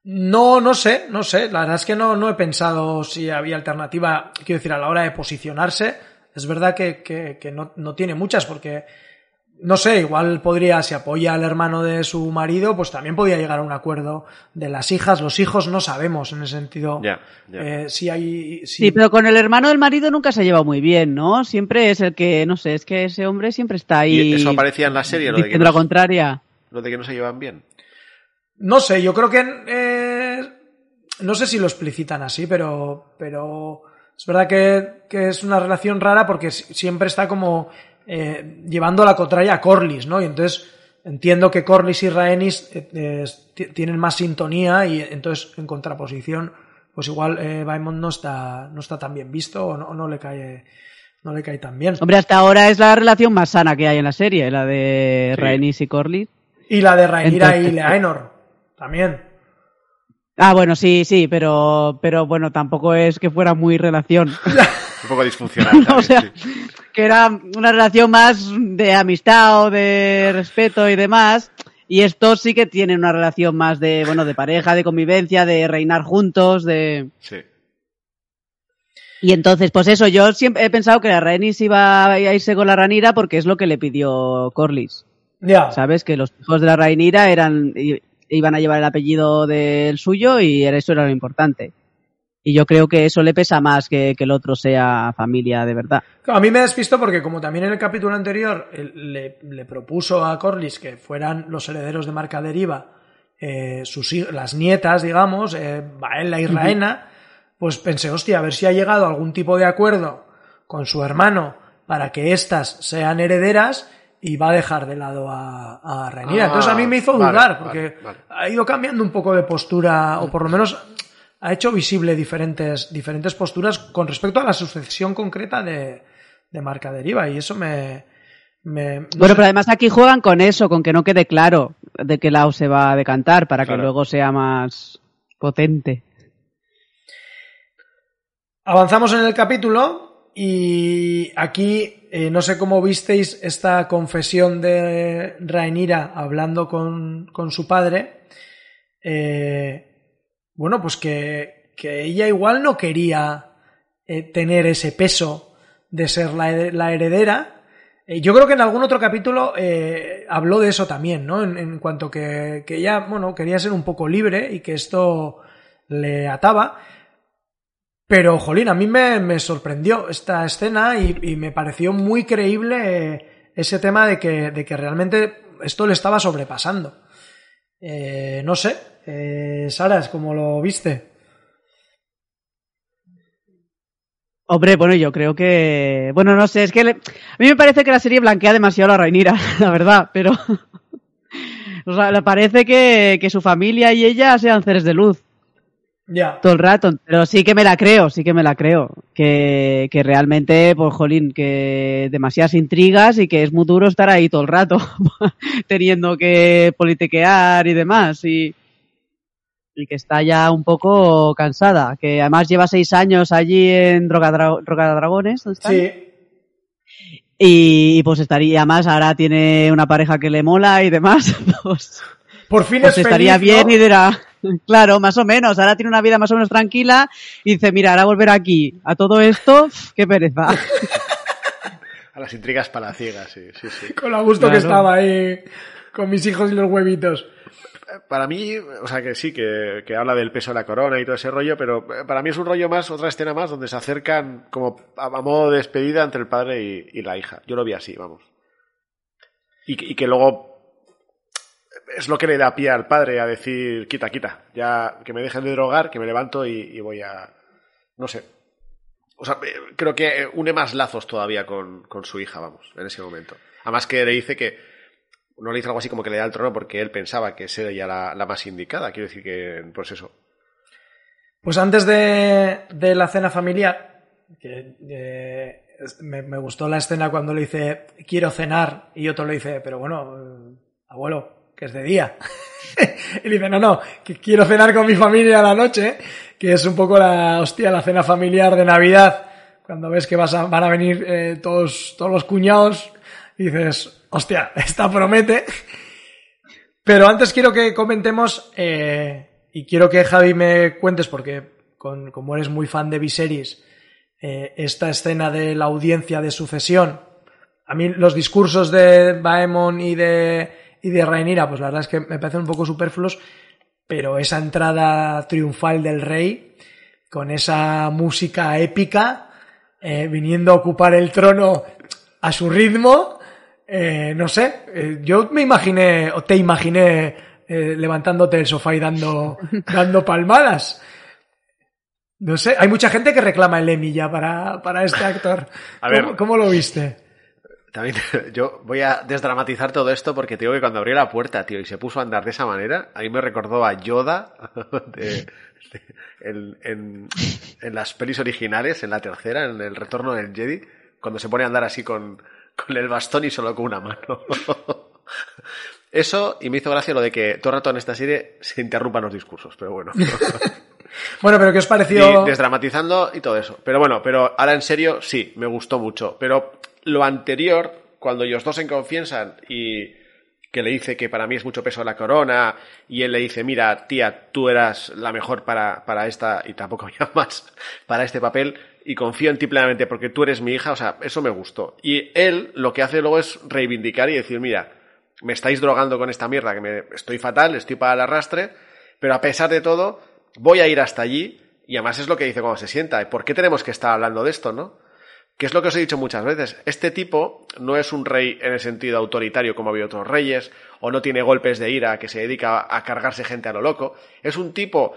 No, no sé, no sé. La verdad es que no, no he pensado si había alternativa, quiero decir, a la hora de posicionarse. Es verdad que, que, que no, no tiene muchas porque, no sé, igual podría, si apoya al hermano de su marido, pues también podría llegar a un acuerdo de las hijas. Los hijos no sabemos en ese sentido. Eh, si hay... Si...
Sí, pero con el hermano del marido nunca se ha llevado muy bien, ¿no? Siempre es el que, no sé, es que ese hombre siempre está ahí.
¿Y eso aparecía en la serie, lo de que no,
la contraria.
lo de que no se llevan bien?
No sé, yo creo que eh, no sé si lo explicitan así, pero, pero es verdad que, que es una relación rara porque si- siempre está como eh, llevando la contraria a Corlys, ¿no? Y entonces entiendo que Corlys y Rhaenys eh, eh, ti- tienen más sintonía y entonces en contraposición, pues igual eh, no está, no está tan bien visto o no, le cae no le cae tan bien.
Hombre, hasta ahora es la relación más sana que hay en la serie, la de
Sí.
Rhaenys y Corlys.
Y la de Rhaenyra y Leaenor también.
Ah, bueno, sí, sí, pero, pero bueno, tampoco es que fuera muy relación.
Un poco disfuncional.
o
también,
sea,
sí.
que era una relación más de amistad o de respeto y demás. Y estos sí que tienen una relación más de, bueno, de pareja, de convivencia, de reinar juntos, de...
Sí.
Y entonces, pues eso, yo siempre he pensado que la Rhaenys iba a irse con la Ranira porque es lo que le pidió Corlys.
Ya.
¿Sabes? Que los hijos de la Rhaenyra eran, i- iban a llevar el apellido del suyo y eso era lo importante. Y yo creo que eso le pesa más que, que el otro sea familia de verdad.
A mí me despisto porque como también en el capítulo anterior le, le propuso a Corlys que fueran los herederos de Marca Deriva eh, sus, las nietas, digamos, eh, Baela y Raena, pues pensé, hostia, a ver si ha llegado a algún tipo de acuerdo con su hermano para que éstas sean herederas y va a dejar de lado a, a Rhaenyra.
Ah,
Entonces a mí me hizo dudar,
vale,
porque
vale.
ha ido cambiando un poco de postura, o por lo menos ha hecho visible diferentes, diferentes posturas con respecto a la sucesión concreta de, de marca deriva, y eso me. me no
Bueno,
sé.
pero además aquí juegan con eso, con que no quede claro de qué lado se va a decantar para
Claro.
que luego sea más potente.
Avanzamos en el capítulo y aquí eh, no sé cómo visteis esta confesión de Rhaenyra hablando con, con su padre. Eh, bueno, pues que, que, ella igual no quería eh, tener ese peso de ser la, la heredera. Eh, yo creo que en algún otro capítulo eh, habló de eso también, ¿no? En, cuanto que, que, ella, bueno, quería ser un poco libre y que esto le ataba. Pero, jolín, a mí me, me sorprendió esta escena y, y, me pareció muy creíble ese tema de que, de que realmente esto le estaba sobrepasando. No sé, eh, Saras, ¿cómo lo viste?
Hombre, bueno, yo creo que. Bueno, no sé, es que le... a mí me parece que la serie blanquea demasiado a la Reinira, la verdad, pero. o sea, le parece que, que su familia y ella sean seres de luz.
Ya. Yeah.
Todo el rato. Pero sí que me la creo, sí que me la creo. Que, que realmente, pues, jolín, que demasiadas intrigas y que es muy duro estar ahí todo el rato, teniendo que politiquear y demás. Y, y que está ya un poco cansada. Que además lleva seis años allí en Drogadadragones. ¿dónde están?
Sí.
Y, y, pues estaría, además ahora tiene una pareja que le mola y demás. Pues,
Por fin
pues
es
estaría
feliz,
bien
¿no?
y dirá, claro, más o menos. Ahora tiene una vida más o menos tranquila y dice, mira, ahora volver aquí a todo esto, qué pereza.
A las intrigas palaciegas, sí, sí, sí.
Con lo gusto
Claro.
que estaba ahí con mis hijos y los huevitos.
Para mí, o sea que sí, que, que habla del peso de la corona y todo ese rollo, pero para mí es un rollo más, otra escena más, donde se acercan como a, modo de despedida entre el padre y, la hija. Yo lo vi así, vamos. Y que luego es lo que le da pie al padre a decir, quita, quita, ya que me dejen de drogar, que me levanto y, y voy a... No sé. O sea, eh, creo que une más lazos todavía con, con su hija, vamos, en ese momento. Además que le dice que no le dice algo así como que le da el trono porque él pensaba que sería la, más indicada. Quiero decir que, pues eso.
Pues antes de, la cena familiar, que eh, me, gustó la escena cuando le dice quiero cenar y otro le dice, pero bueno, eh, abuelo, que es de día. y le dice, no, no, que quiero cenar con mi familia a la noche, que es un poco la hostia, la cena familiar de Navidad, cuando ves que vas a- van a venir eh, todos, todos los cuñados, dices, hostia, esta promete. Pero antes quiero que comentemos, eh, y quiero que Javi me cuentes, porque con, como eres muy fan de Viserys, eh, esta escena de la audiencia de sucesión, a mí los discursos de Baemon y de, y de Rhaenyra, pues la verdad es que me parecen un poco superfluos, pero esa entrada triunfal del rey, con esa música épica, eh, viniendo a ocupar el trono a su ritmo, eh, no sé, eh, yo me imaginé, o te imaginé eh, levantándote del sofá y dando, dando palmadas. No sé, hay mucha gente que reclama el Emmy ya para, para este actor.
A ver.
¿Cómo, cómo lo viste?
También yo voy a desdramatizar todo esto porque te digo que cuando abrió la puerta, tío, y se puso a andar de esa manera, a mí me recordó a Yoda de- de- en, en- en las pelis originales, en la tercera, en el retorno del Jedi, cuando se pone a andar así con, con el bastón y solo con una mano. Eso, y me hizo gracia lo de que todo el rato en esta serie se interrumpan los discursos, pero bueno.
Bueno, pero ¿qué os pareció?
Y desdramatizando y todo eso. Pero bueno, pero ahora en serio, sí, me gustó mucho. Pero lo anterior, cuando ellos dos se confiesan y que le dice que para mí es mucho peso la corona, y él le dice, mira, tía, tú eras la mejor para, para esta, y tampoco había más, para este papel, y confío en ti plenamente porque tú eres mi hija, o sea, eso me gustó. Y él lo que hace luego es reivindicar y decir, mira, me estáis drogando con esta mierda, que me, estoy fatal, estoy para el arrastre, pero a pesar de todo, voy a ir hasta allí, y además es lo que dice cuando se sienta, ¿por qué tenemos que estar hablando de esto, no? Que es lo que os he dicho muchas veces. Este tipo no es un rey en el sentido autoritario como había otros reyes, o no tiene golpes de ira que se dedica a cargarse gente a lo loco. Es un tipo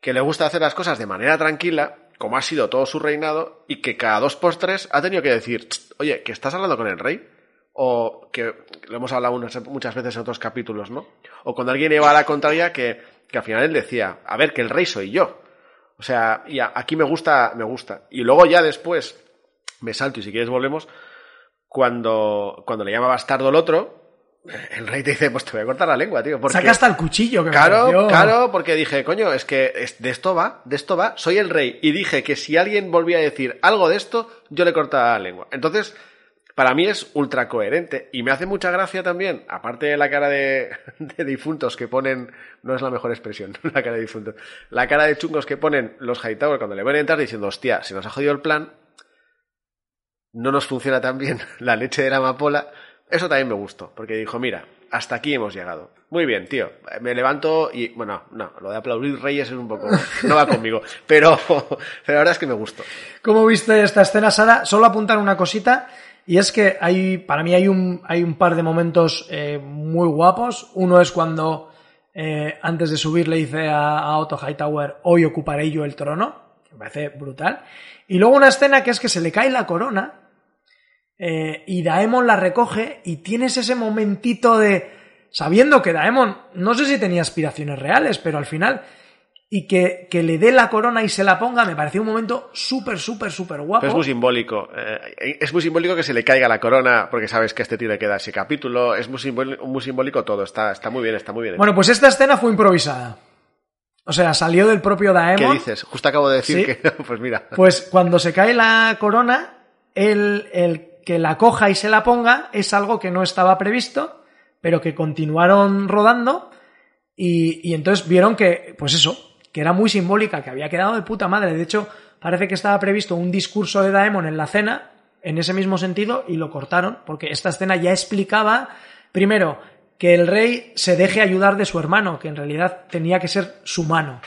que le gusta hacer las cosas de manera tranquila, como ha sido todo su reinado, y que cada dos por tres ha tenido que decir, "Tst, oye, que estás hablando con el rey, o que lo hemos hablado muchas veces en otros capítulos, ¿no? O cuando alguien iba a la contraria que, que al final él decía, a ver, que el rey soy yo. O sea, y aquí me gusta, me gusta. Y luego ya después, me salto y si quieres volvemos, cuando, cuando le llama bastardo el otro, el rey te dice, pues te voy a cortar la lengua, tío. Porque...
Saca hasta el cuchillo que
Claro, claro, porque dije, coño, es que de esto va, de esto va, soy el rey. Y dije que si alguien volvía a decir algo de esto, yo le cortaba la lengua. Entonces, para mí es ultra coherente y me hace mucha gracia también, aparte de la cara de, de, difuntos que ponen, no es la mejor expresión, la cara de difuntos, la cara de chungos que ponen los Hightower cuando le van a entrar diciendo, hostia, se nos ha jodido el plan, no nos funciona tan bien la leche de la amapola, eso también me gustó, porque dijo, mira, hasta aquí hemos llegado. Muy bien, tío. Me levanto y, bueno, no, lo de aplaudir reyes es un poco, no va conmigo, pero, pero la verdad es que me gustó.
¿Cómo viste esta escena, Sara? Solo apuntar una cosita. Y es que hay, para mí hay un, hay un par de momentos eh, muy guapos. Uno es cuando eh, antes de subir le dice a, a, Otto Hightower, hoy ocuparé yo el trono, que me parece brutal. Y luego una escena que es que se le cae la corona eh, y Daemon la recoge y tienes ese momentito de, sabiendo que Daemon, no sé si tenía aspiraciones reales, pero al final y que, que, le dé la corona y se la ponga, me pareció un momento súper, súper, súper guapo.
Pero es muy simbólico. Eh, es muy simbólico que se le caiga la corona, porque sabes que este tío le queda ese capítulo. Es muy simbólico, muy simbólico todo. Está, está muy bien, está muy bien.
Bueno, pues esta escena fue improvisada. O sea, salió del propio Daemon.
¿Qué dices? Justo acabo de decir
¿Sí?
que. Pues mira.
Pues cuando se cae la corona, el, el que la coja y se la ponga es algo que no estaba previsto, pero que continuaron rodando. Y, y entonces vieron que, pues eso, que era muy simbólica, que había quedado de puta madre. De hecho, parece que estaba previsto un discurso de Daemon en la cena, en ese mismo sentido, y lo cortaron, porque esta escena ya explicaba, primero, que el rey se deje ayudar de su hermano, que en realidad tenía que ser su mano.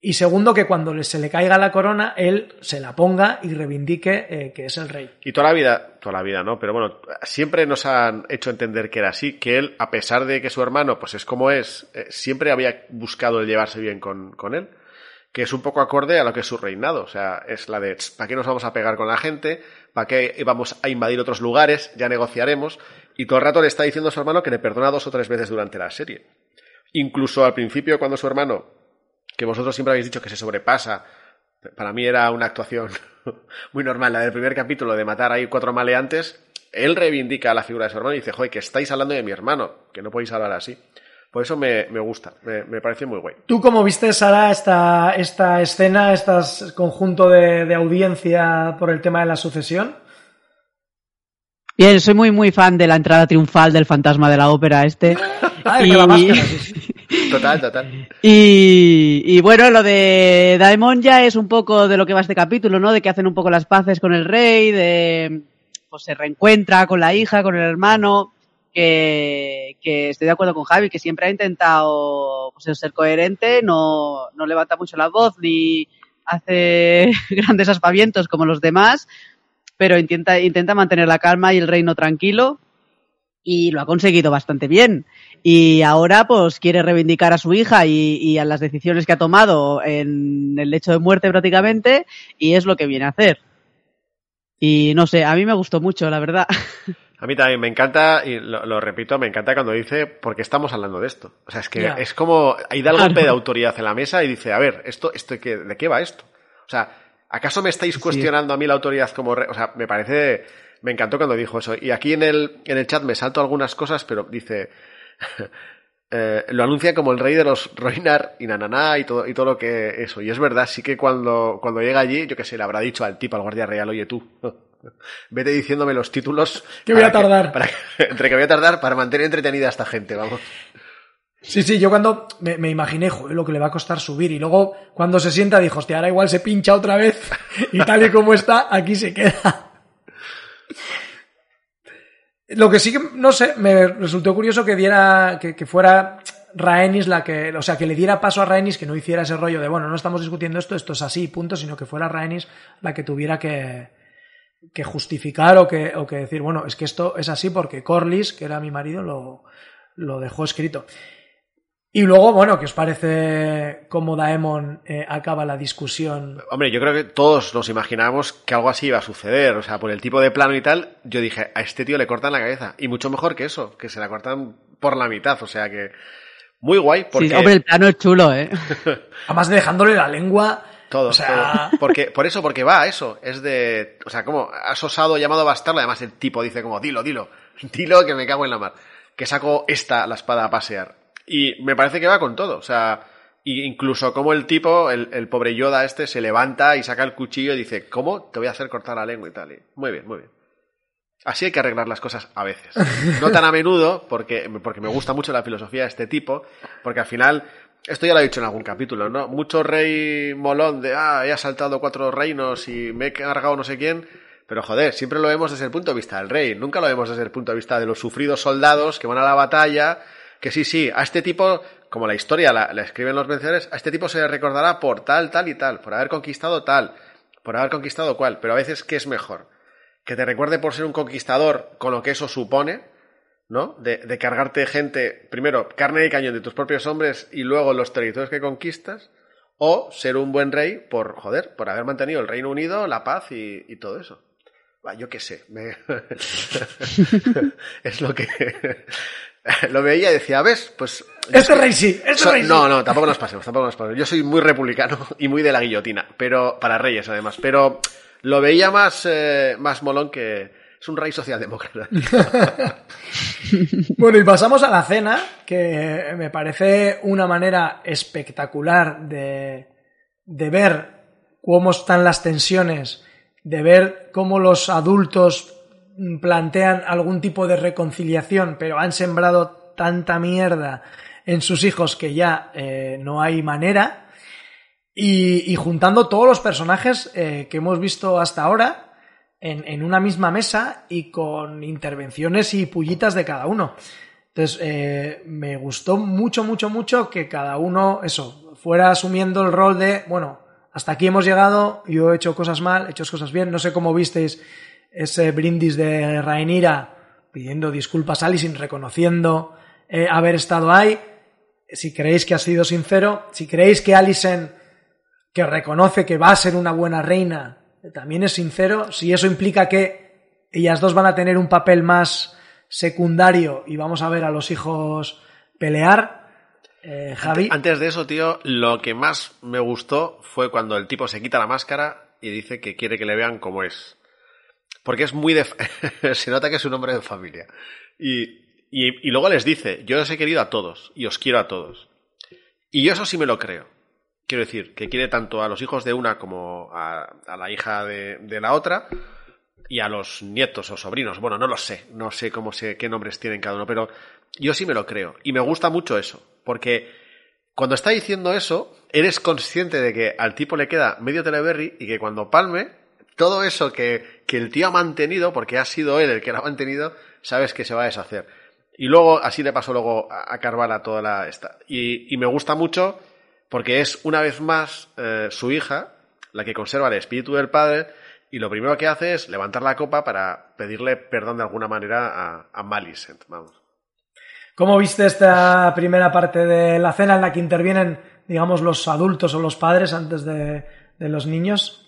Y segundo, que cuando se le caiga la corona, él se la ponga y reivindique eh, que es el rey.
Y toda la vida, toda la vida, ¿no? Pero bueno, siempre nos han hecho entender que era así, que él, a pesar de que su hermano, pues es como es, eh, siempre había buscado el llevarse bien con, con él, que es un poco acorde a lo que es su reinado. O sea, es la de, ¿para qué nos vamos a pegar con la gente? ¿Para qué vamos a invadir otros lugares? Ya negociaremos. Y todo el rato le está diciendo a su hermano que le perdona dos o tres veces durante la serie. Incluso al principio, cuando su hermano que vosotros siempre habéis dicho que se sobrepasa. Para mí era una actuación muy normal, la del primer capítulo de matar ahí cuatro maleantes. Él reivindica a la figura de su hermano y dice, joder, que estáis hablando de mi hermano, que no podéis hablar así. Por eso me, me gusta, me, me, parece muy guay.
¿Tú cómo viste, Sara, esta, esta escena, este conjunto de, de audiencia por el tema de la sucesión?
Bien, soy muy, muy fan de la entrada triunfal del fantasma de la ópera este.
ah, y... la máscara.
Total, total.
Y, y, bueno, lo de Daemon ya es un poco de lo que va este capítulo, ¿no? De que hacen un poco las paces con el rey, de pues se reencuentra con la hija, con el hermano, que, que estoy de acuerdo con Javi, que siempre ha intentado pues, ser coherente, no, no levanta mucho la voz ni hace grandes aspavientos como los demás, pero intenta, intenta mantener la calma y el reino tranquilo y lo ha conseguido bastante bien. Y ahora pues quiere reivindicar a su hija y, y, a las decisiones que ha tomado en el lecho de muerte prácticamente y es lo que viene a hacer. Y no sé, a mí me gustó mucho, la verdad.
A mí también me encanta, y lo, lo repito, me encanta cuando dice, ¿por qué estamos hablando de esto? O sea, es que yeah. es como, ahí da el golpe de autoridad en la mesa y dice, a ver, esto, esto, ¿de qué va esto? O sea, ¿acaso me estáis cuestionando sí. a mí la autoridad como, re o sea, me parece, me encantó cuando dijo eso. Y aquí en el, en el chat me salto algunas cosas, pero dice, eh, lo anuncia como el rey de los Roinar y Nananá y todo, y todo lo que eso. Y es verdad, sí que cuando, cuando llega allí, yo que sé, le habrá dicho al tipo, al guardia real, oye tú, vete diciéndome los títulos.
Que voy a tardar.
Que, para que, entre que voy a tardar para mantener entretenida a esta gente, vamos.
Sí, sí, yo cuando me, imaginé, joder, lo que le va a costar subir. Y luego, cuando se sienta, dijo, hostia, ahora igual se pincha otra vez. Y tal y como está, aquí se queda. Lo que sí que, no sé, me resultó curioso que diera, que, fuera Rhaenys la que, o sea, que le diera paso a Rhaenys que no hiciera ese rollo de, bueno, no estamos discutiendo esto, esto es así, punto, sino que fuera Rhaenys la que tuviera que, justificar o que, o que decir, bueno, es que esto es así porque Corlys, que era mi marido, lo, lo dejó escrito. Y luego, bueno, ¿qué os parece cómo Daemon eh, acaba la discusión?
Hombre, yo creo que todos nos imaginábamos que algo así iba a suceder. O sea, por el tipo de plano y tal, yo dije, a este tío le cortan la cabeza. Y mucho mejor que eso, que se la cortan por la mitad. O sea que, muy guay. Porque...
Sí, hombre, el plano es chulo, ¿eh?
Además dejándole la lengua...
Todo,
o sea...
todo. Porque, por eso, porque va a eso. Es de, o sea, como has osado llamado bastardo. Además el tipo dice como, dilo, dilo. Dilo que me cago en la mar. Que saco esta, la espada a pasear. Y me parece que va con todo. O sea, incluso como el tipo, el, el, pobre Yoda este, se levanta y saca el cuchillo y dice, ¿cómo te voy a hacer cortar la lengua y tal? Y muy bien, muy bien. Así hay que arreglar las cosas a veces. No tan a menudo, porque, porque me gusta mucho la filosofía de este tipo, porque al final, esto ya lo he dicho en algún capítulo, ¿no? Mucho rey molón de, ah, he asaltado cuatro reinos y me he cargado no sé quién, pero joder, siempre lo vemos desde el punto de vista del rey, nunca lo vemos desde el punto de vista de los sufridos soldados que van a la batalla, que sí, sí, a este tipo, como la historia la, escriben los vencedores, a este tipo se le recordará por tal, tal y tal, por haber conquistado tal, por haber conquistado cual, pero a veces, ¿qué es mejor? que te recuerde por ser un conquistador con lo que eso supone, ¿no? De, de, cargarte gente, primero, carne y cañón de tus propios hombres y luego los territorios que conquistas, o ser un buen rey por, joder, por haber mantenido el Reino Unido, la paz y, todo eso. Va, yo qué sé, me... es lo que... lo veía y decía, ¿ves? Pues...
Este rey sí,
so,
rey sí.
No, no, tampoco nos pasemos, tampoco nos pasemos. Yo soy muy republicano y muy de la guillotina, pero para reyes además, pero lo veía más, eh, más molón que es un rey socialdemócrata.
bueno, y pasamos a la cena, que me parece una manera espectacular de, de ver cómo están las tensiones, de ver cómo los adultos plantean algún tipo de reconciliación, pero han sembrado tanta mierda en sus hijos que ya eh, no hay manera. Y, juntando todos los personajes eh, que hemos visto hasta ahora en, en, una misma mesa y con intervenciones y pullitas de cada uno. Entonces, eh, me gustó mucho, mucho, mucho que cada uno, eso, fuera asumiendo el rol de, bueno, hasta aquí hemos llegado, yo he hecho cosas mal, he hecho cosas bien, no sé cómo visteis ese brindis de Rhaenyra pidiendo disculpas a Alicent, reconociendo eh, haber estado ahí. Si creéis que ha sido sincero, si creéis que Alicent que reconoce que va a ser una buena reina, también es sincero, si eso implica que ellas dos van a tener un papel más secundario y vamos a ver a los hijos pelear, eh, Javi.
Antes de eso, tío, lo que más me gustó fue cuando el tipo se quita la máscara y dice que quiere que le vean como es. Porque es muy de... se nota que es un hombre de familia. Y, y, luego les dice, yo os he querido a todos y os quiero a todos. Y yo eso sí me lo creo. Quiero decir, que quiere tanto a los hijos de una como a, a la hija de, de, la otra y a los nietos o sobrinos. Bueno, no lo sé, no sé cómo sé qué nombres tienen cada uno, pero yo sí me lo creo. Y me gusta mucho eso, porque cuando está diciendo eso, eres consciente de que al tipo le queda medio teleberry y que cuando palme, todo eso que, que el tío ha mantenido, porque ha sido él el que lo ha mantenido, sabes que se va a deshacer. Y luego, así le pasó luego a, a Carvala toda la esta. Y, y me gusta mucho porque es una vez más eh, su hija la que conserva el espíritu del padre y lo primero que hace es levantar la copa para pedirle perdón de alguna manera a, a Malicent. Vamos.
¿Cómo viste esta primera parte de la cena en la que intervienen, digamos, los adultos o los padres antes de, de los niños?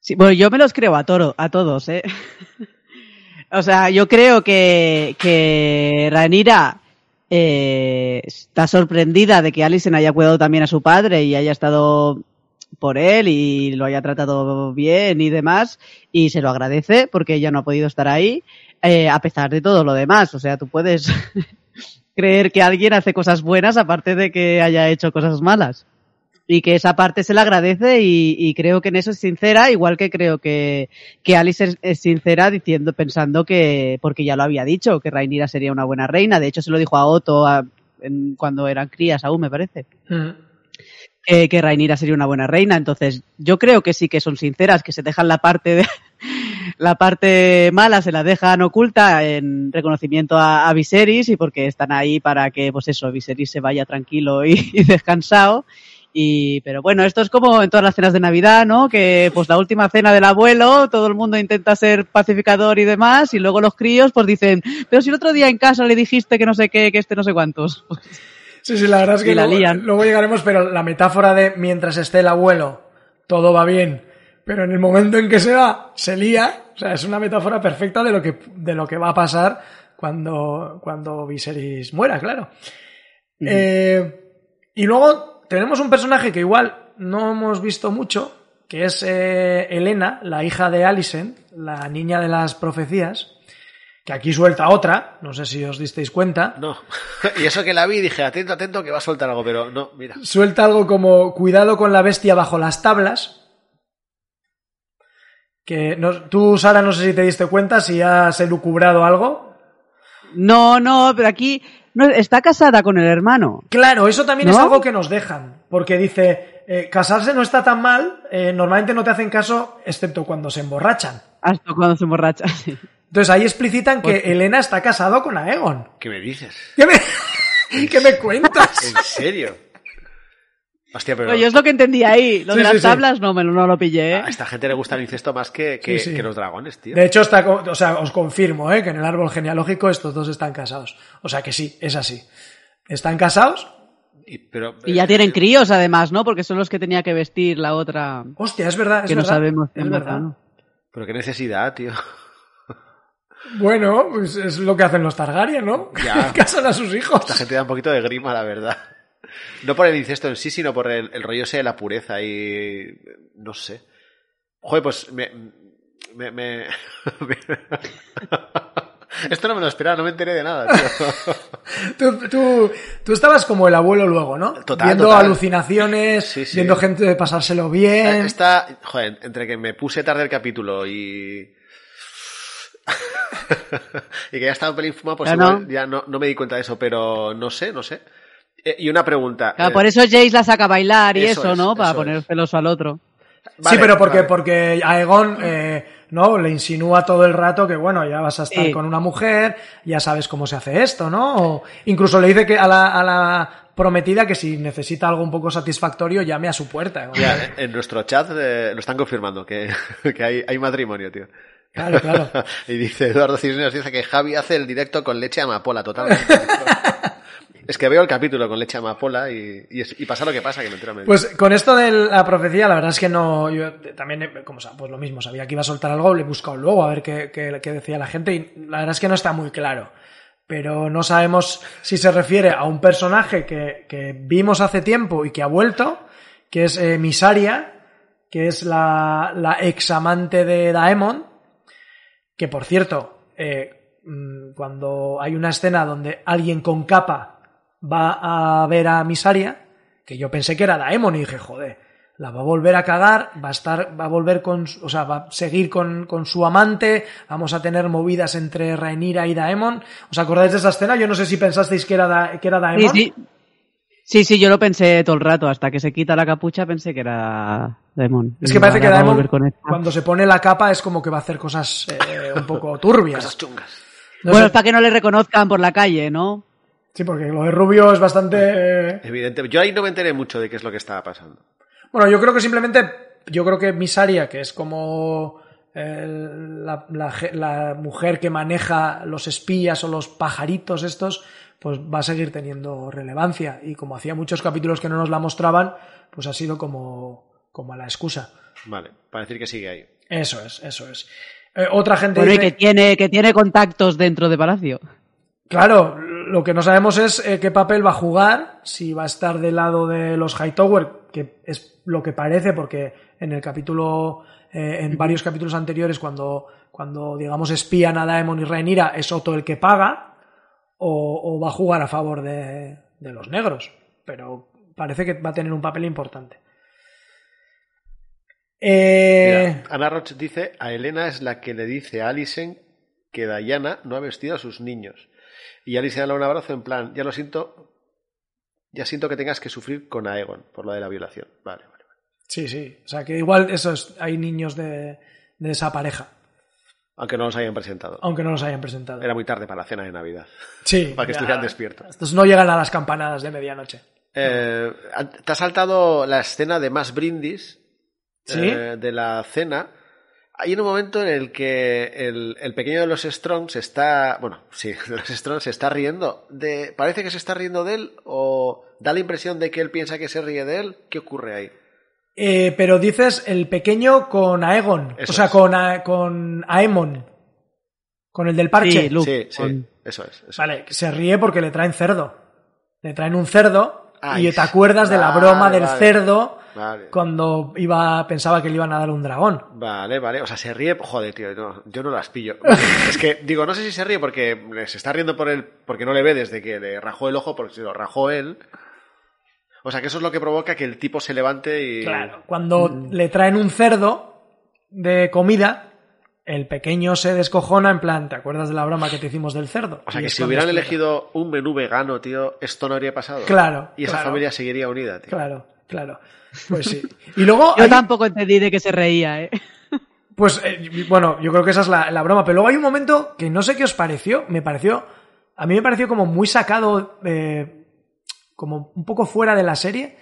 Sí, bueno, yo me los creo a, toro, a todos, ¿eh? o sea, yo creo que, que Ranira eh, está sorprendida de que Alison haya cuidado también a su padre y haya estado por él y lo haya tratado bien y demás y se lo agradece porque ella no ha podido estar ahí eh, a pesar de todo lo demás. O sea, tú puedes creer que alguien hace cosas buenas aparte de que haya hecho cosas malas y que esa parte se le agradece y, y, creo que en eso es sincera, igual que creo que, que Alice es, es, sincera diciendo, pensando que, porque ya lo había dicho, que Rainira sería una buena reina, de hecho se lo dijo a Otto a, en, cuando eran crías aún, me parece. Mm. Eh, que Rainira sería una buena reina, entonces yo creo que sí que son sinceras, que se dejan la parte de, la parte mala se la dejan oculta en reconocimiento a, a Viserys y porque están ahí para que, pues eso, Viserys se vaya tranquilo y, y descansado y, pero bueno, esto es como en todas las cenas de Navidad, ¿no? Que pues la última cena del abuelo, todo el mundo intenta ser pacificador y demás, y luego los críos pues dicen, pero si el otro día en casa le dijiste que no sé qué, que este no sé cuántos.
Sí, sí, la verdad es que luego, luego, llegaremos, pero la metáfora de mientras esté el abuelo, todo va bien, pero en el momento en que se va, se lía, o sea, es una metáfora perfecta de lo que, de lo que va a pasar cuando, cuando Viserys muera, claro. Mm. Eh, y luego tenemos un personaje que igual no hemos visto mucho, que es eh, Elena, la hija de Alicent, la niña de las profecías, que aquí suelta otra, no sé si os disteis cuenta.
No, y eso que la vi dije, atento, atento, que va a soltar algo, pero no, mira.
Suelta algo como, cuidado con la bestia bajo las tablas, Que no- tú, Sara, no sé si te diste cuenta, si has elucubrado algo.
No, no, pero aquí no, está casada con el hermano.
Claro, eso también es algo que nos dejan, porque dice, eh, casarse no está tan mal, eh, normalmente no te hacen caso, excepto cuando se emborrachan.
Hasta cuando se emborracha. sí.
Entonces ahí explicitan
Pues
que Elena está casado con Aegon.
¿Qué me dices?
¿Qué me, ¿Qué me cuentas?
¿En serio? Hostia, pero
Oye, es lo que entendí ahí. Lo
Sí,
de las
sí.
tablas no me lo, no lo pillé. ¿eh?
a esta gente le gusta el incesto más que, que,
Sí, sí.
que los dragones, tío.
De hecho, está, o sea, os confirmo ¿eh? que en el árbol genealógico estos dos están casados. O sea que sí, es así. Están casados.
Y, pero,
Y ya
eh,
tienen críos, además, ¿no? Porque son los que tenía que vestir la otra.
Hostia, es verdad, es
que no sabemos
es verdad.
Pero qué necesidad, tío.
Bueno, pues es lo que hacen los Targaryen, ¿no?
Ya.
Casan a sus hijos.
Esta gente da un poquito de grima, la verdad. No por el incesto en sí, sino por el, el rollo ese de la pureza y... no sé. Joder, pues me... me- me- Esto no me lo esperaba, no me enteré de nada, tío.
Tú, tú, tú estabas como el abuelo luego, ¿no?
Total,
Viendo
total.
alucinaciones,
Sí, sí.
viendo gente de pasárselo bien.
Esta, joder, entre que me puse tarde el capítulo y... y que ya estaba un pelín fumado, pues
Ya
igual
no.
ya no, no me di cuenta de eso, pero no sé, no sé. Eh, y una pregunta.
Claro,
eh,
por eso Jace la saca a bailar y
Eso
eso,
es,
¿no? Para
eso
poner
es.
celoso al otro.
sí, pero porque,
vale.
porque Aegon, eh, ¿no? Le insinúa todo el rato que, bueno, ya vas a estar
Sí.
con una mujer, ya sabes cómo se hace esto, ¿no? O incluso le dice que a la, a la prometida que si necesita algo un poco satisfactorio, llame a su puerta.
Ya, en nuestro chat eh, lo están confirmando, que, que hay, hay matrimonio, tío.
Claro, claro.
y dice Eduardo Cisneros, dice que Javi hace el directo con leche amapola, totalmente. es que veo el capítulo con leche amapola y, y, pasa lo que pasa, que me entero.
Pues con esto de la profecía, la verdad es que no, yo también, eh, como pues lo mismo, sabía que iba a soltar algo, le he buscado luego a ver qué, qué- qué decía la gente y la verdad es que no está muy claro. Pero no sabemos si se refiere a un personaje que, que vimos hace tiempo y que ha vuelto, que es eh, Misaria, que es la, la ex amante de Daemon, que por cierto, eh, mm, cuando hay una escena donde alguien con capa va a ver a Misaria, que yo pensé que era Daemon y dije, joder, la va a volver a cagar, va a estar, va a volver con, su- o sea, va a seguir con, con su amante, vamos a tener movidas entre Rhaenyra y Daemon. ¿Os acordáis de esa escena? Yo no sé si pensasteis que era, Da- que era Daemon.
sí. Sí, sí, yo lo pensé todo el rato. Hasta que se quita la capucha pensé que era Daemon.
Es que parece que
ahora
Daemon,
con
cuando se pone la capa, es como que va a hacer cosas eh, un poco turbias.
Cosas chungas.
No
bueno,
sé-
es para que no le reconozcan por la calle, ¿no?
Sí, porque lo de Rubio es bastante... eh,
Evidente. Yo ahí no me enteré mucho de qué es lo que estaba pasando.
Bueno, yo creo que simplemente, yo creo que Misaria, que es como el- la, la mujer que maneja los espías o los pajaritos estos, pues va a seguir teniendo relevancia. Y como hacía muchos capítulos que no nos la mostraban, pues ha sido como, como la excusa.
Vale, para decir que sigue ahí.
Eso es, eso es. Eh, otra gente
Bueno, y
dice-
que tiene, que tiene contactos dentro de Palacio.
Claro, lo que no sabemos es eh, qué papel va a jugar, si va a estar del lado de los Hightower, que es lo que parece, porque en el capítulo, eh, en varios capítulos anteriores, cuando, cuando digamos espían a Daemon y Rhaenyra, es Otto el que paga, o, o va a jugar a favor de, de los negros. Pero parece que va a tener un papel importante. Eh,
Mira, Ana Roch dice, a Elena es la que le dice a Alison que Diana no ha vestido a sus niños. Y Alison le da un abrazo en plan, ya lo siento, ya siento que tengas que sufrir con Aegon por lo de la violación. Vale, vale. vale.
sí, sí. O sea que igual hay niños de, de esa pareja,
Aunque no los hayan presentado.
aunque no los hayan presentado.
Era muy tarde para la cena de Navidad.
Sí.
Para que
ya.
estuvieran despiertos.
Estos no llegan a las campanadas de medianoche.
Eh, te ha saltado la escena de más brindis
¿Sí?
eh, de la cena. Hay un momento en el que el, el pequeño de los Strong se está. Bueno, sí, de los Strong se está riendo. De, parece que se está riendo de él o da la impresión de que él piensa que se ríe de él. ¿Qué ocurre ahí?
Eh, pero dices el pequeño con Aegon.
Eso
o sea, con, A- con Aemon. Con el del parche.
Sí, Luke.
sí, sí,
con-
eso es. eso
Vale, se ríe porque le traen cerdo. Le traen un cerdo
Ay,
y te acuerdas de la
vale,
broma del
vale.
cerdo
Vale.
cuando iba pensaba que le iban a dar un dragón.
Vale, vale. O sea, se ríe. Joder, tío, no, yo no las pillo. es que, digo, no sé si se ríe porque se está riendo por él, porque no le ve desde que le rajó el ojo, porque se lo rajó él. O sea, que eso es lo que provoca que el tipo se levante y.
Claro, cuando
Mm.
le traen un cerdo de comida, el pequeño se descojona en plan, ¿te acuerdas de la broma que te hicimos del cerdo?
O sea,
Y
que si hubieran elegido un menú vegano, tío, esto no habría pasado.
Claro,
Y esa
claro.
familia seguiría unida, tío.
Claro, claro. Pues sí. Y luego,
Yo
hay-
tampoco entendí de que se reía, ¿eh?
pues eh, bueno, yo creo que esa es la, la broma. Pero luego hay un momento que no sé qué os pareció. Me pareció, a mí me pareció como muy sacado, eh, como un poco fuera de la serie.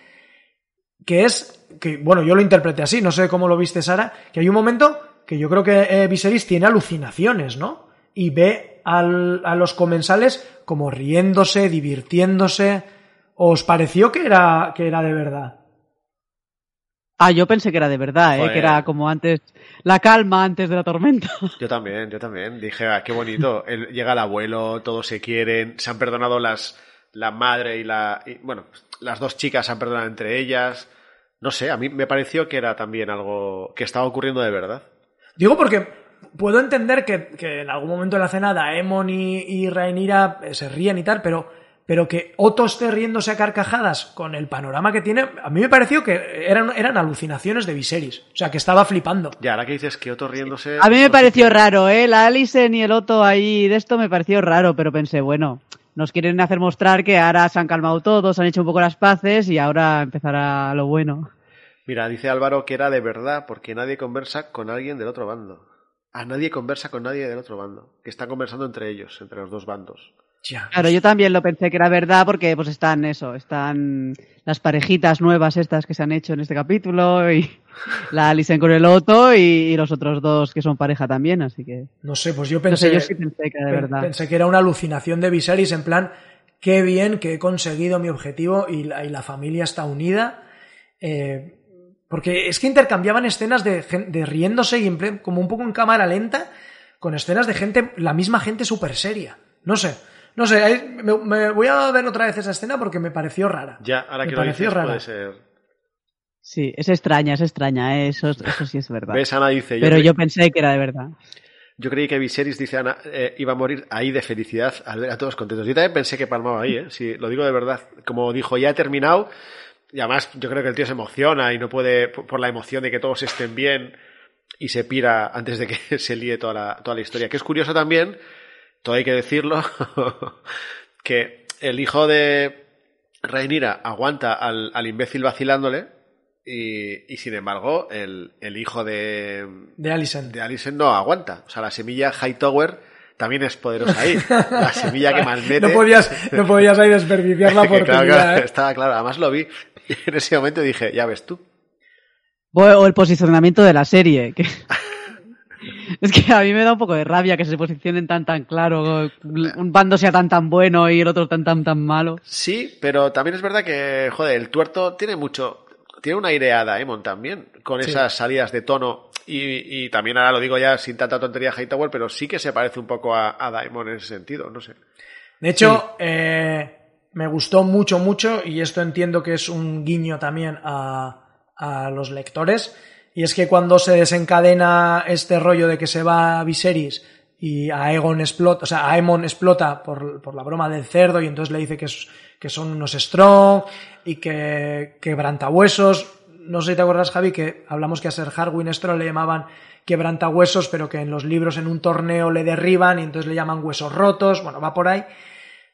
Que es, que bueno, yo lo interpreté así, no sé cómo lo viste Sara, que hay un momento que yo creo que eh, Viserys tiene alucinaciones, ¿no? Y ve al- a los comensales como riéndose, divirtiéndose. ¿Os pareció que era, que era de verdad?
Ah, yo pensé que era de verdad, ¿eh?
Joder.
Que era como antes, la calma antes de la tormenta.
Yo también, yo también. Dije, ah, qué bonito. Él- llega el abuelo, todos se quieren, se han perdonado las, la madre y la, y, bueno, las dos chicas se han perdonado entre ellas. No sé, a mí me pareció que era también algo que estaba ocurriendo de verdad.
Digo porque puedo entender que, que en algún momento de la cena Daemon y, y Rhaenyra eh, se ríen y tal, pero, pero que Otto esté riéndose a carcajadas con el panorama que tiene, a mí me pareció que eran, eran alucinaciones de Viserys. O sea, que estaba flipando.
Ya, ahora que dices que otro riéndose.
A mí me pareció raro, ¿eh? La Alison y el Otto ahí de esto me pareció raro, pero pensé, bueno, nos quieren hacer mostrar que ahora se han calmado todos, han hecho un poco las paces y ahora empezará lo bueno.
Mira, dice Álvaro que era de verdad porque nadie conversa con alguien del otro bando. A nadie conversa con nadie del otro bando. Que están conversando entre ellos, entre los dos bandos.
Ya.
Claro, yo también lo pensé que era verdad porque pues están eso, están las parejitas nuevas estas que se han hecho en este capítulo y la Alison con el Otto y, y los otros dos que son pareja también, así que
No sé, pues yo
no
pensé,
sé, yo sí pensé que era de
pen-
verdad.
pensé que era una alucinación de Viserys en plan, qué bien que he conseguido mi objetivo y la, y la familia está unida. Eh, porque es que intercambiaban escenas de, riéndose y en plan- como un poco en cámara lenta con escenas de gente, la misma gente súper seria. No sé, no sé, ahí me, me voy a ver otra vez esa escena porque me pareció rara.
Ya, ahora
Me
que lo dices,
rara.
puede ser.
Sí, es extraña, es extraña, ¿eh? eso, eso sí es verdad.
¿Ves? Ana dice.
Pero
creí-
yo pensé que era de verdad.
Yo creí que Viserys, dice Ana, eh, iba a morir ahí de felicidad al ver a todos contentos. Yo también pensé que palmaba ahí, ¿eh? Sí, lo digo de verdad. Como dijo, ya he terminado. Y además, yo creo que el tío se emociona y no puede, por por la emoción de que todos estén bien, y se pira antes de que se líe toda la, toda la historia. Que es curioso también, todo hay que decirlo, que el hijo de Rhaenyra aguanta al, al imbécil vacilándole, y, y sin embargo, el, el hijo de,
De Alicent.
de Alicent no aguanta. O sea, la semilla Hightower también es poderosa ahí. La semilla que malmete.
No podías, no podías ahí desperdiciar la
que claro,
oportunidad.
claro,
¿eh?
estaba claro. Además lo vi. Y en ese momento dije, ya ves tú.
O el posicionamiento de la serie. que- Es que a mí me da un poco de rabia que se posicionen tan tan claro, un bando sea tan tan bueno y el otro tan tan tan malo.
Sí, pero también es verdad que, joder, el tuerto tiene mucho. Tiene una aireada, Emon también, con
Sí.
esas salidas de tono. Y, y también ahora lo digo ya sin tanta tontería Hightower, pero sí que se parece un poco a, a Daemon en ese sentido, no sé.
De hecho, eh, me gustó mucho, mucho, y esto entiendo que es un guiño también a, a los lectores, y es que cuando se desencadena este rollo de que se va Viserys y Aegon explota, o sea, Aemon explota por, por la broma del cerdo y entonces le dice que, que son unos strong y que quebrantahuesos. No sé si te acuerdas, Javi, que hablamos que a Ser Harwin Strong le llamaban quebrantahuesos, pero que en los libros en un torneo le derriban y entonces le llaman huesos rotos. Bueno, va por ahí.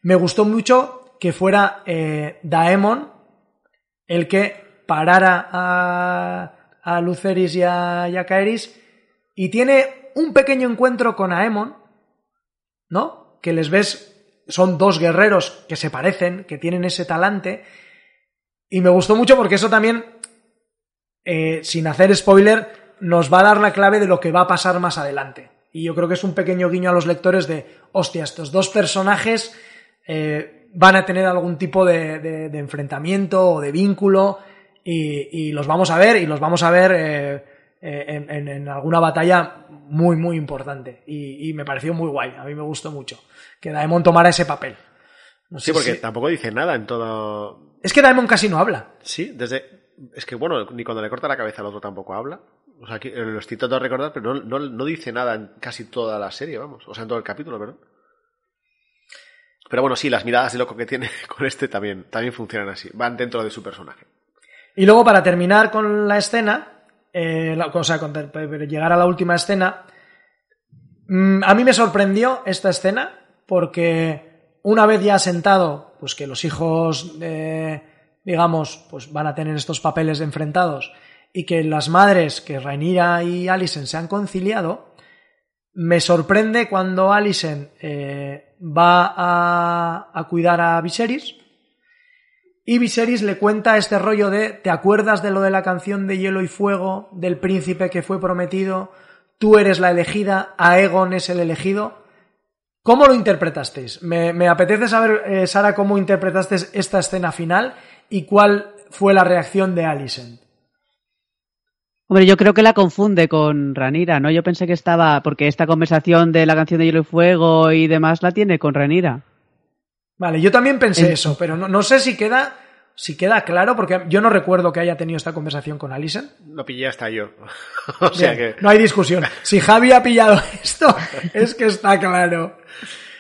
Me gustó mucho que fuera eh, Daemon el que parara a, a Luceris y a, y y tiene un pequeño encuentro con Aemon, ¿no? Que les ves, son dos guerreros que se parecen, que tienen ese talante y me gustó mucho porque eso también, eh, sin hacer spoiler, nos va a dar la clave de lo que va a pasar más adelante. Y yo creo que es un pequeño guiño a los lectores de, hostia, estos dos personajes eh, van a tener algún tipo de enfrentamiento o de vínculo y, y los vamos a ver y los vamos a ver eh, eh, en, en- en alguna batalla muy, muy importante. Y, y me pareció muy guay, a mí me gustó mucho que Daemon tomara ese papel. No
Sí,
sé
porque
si-
tampoco dice nada en todo.
Es que Daemon casi no habla.
Sí, desde. Es que bueno, ni cuando le corta la cabeza al otro tampoco habla. O sea, que eh, lo estoy tratando de recordar, pero no, no, no dice nada en casi toda la serie, vamos. O sea, en todo el capítulo, perdón. Pero bueno, sí, las miradas de loco que tiene con este también, también funcionan así. Van dentro de su personaje.
Y luego, para terminar con la escena, eh, la, o sea, con- llegar a la última escena, mm, a mí me sorprendió esta escena porque una vez ya sentado, pues que los hijos, eh, digamos, pues van a tener estos papeles enfrentados y que las madres, que Rhaenyra y Alicent se han conciliado, me sorprende cuando Alicent eh, va a, a cuidar a Viserys y Viserys le cuenta este rollo de ¿te acuerdas de lo de la canción de Hielo y Fuego del príncipe que fue prometido? Tú eres la elegida, Aegon es el elegido. ¿Cómo lo interpretasteis? Me, apetece saber, eh, Sara, cómo interpretasteis esta escena final y cuál fue la reacción de Alicent.
Hombre, yo creo que la confunde con Ranira, ¿no? Yo pensé que estaba, porque esta conversación de la canción de Hielo y Fuego y demás la tiene con Ranira.
Vale, yo también pensé
En-
eso, pero no, no sé si queda, si queda claro, porque yo no recuerdo que haya tenido esta conversación con Alicent.
Lo pillé hasta yo. o sea
Bien,
que.
No hay discusión. Si Javi ha pillado esto, es que está claro.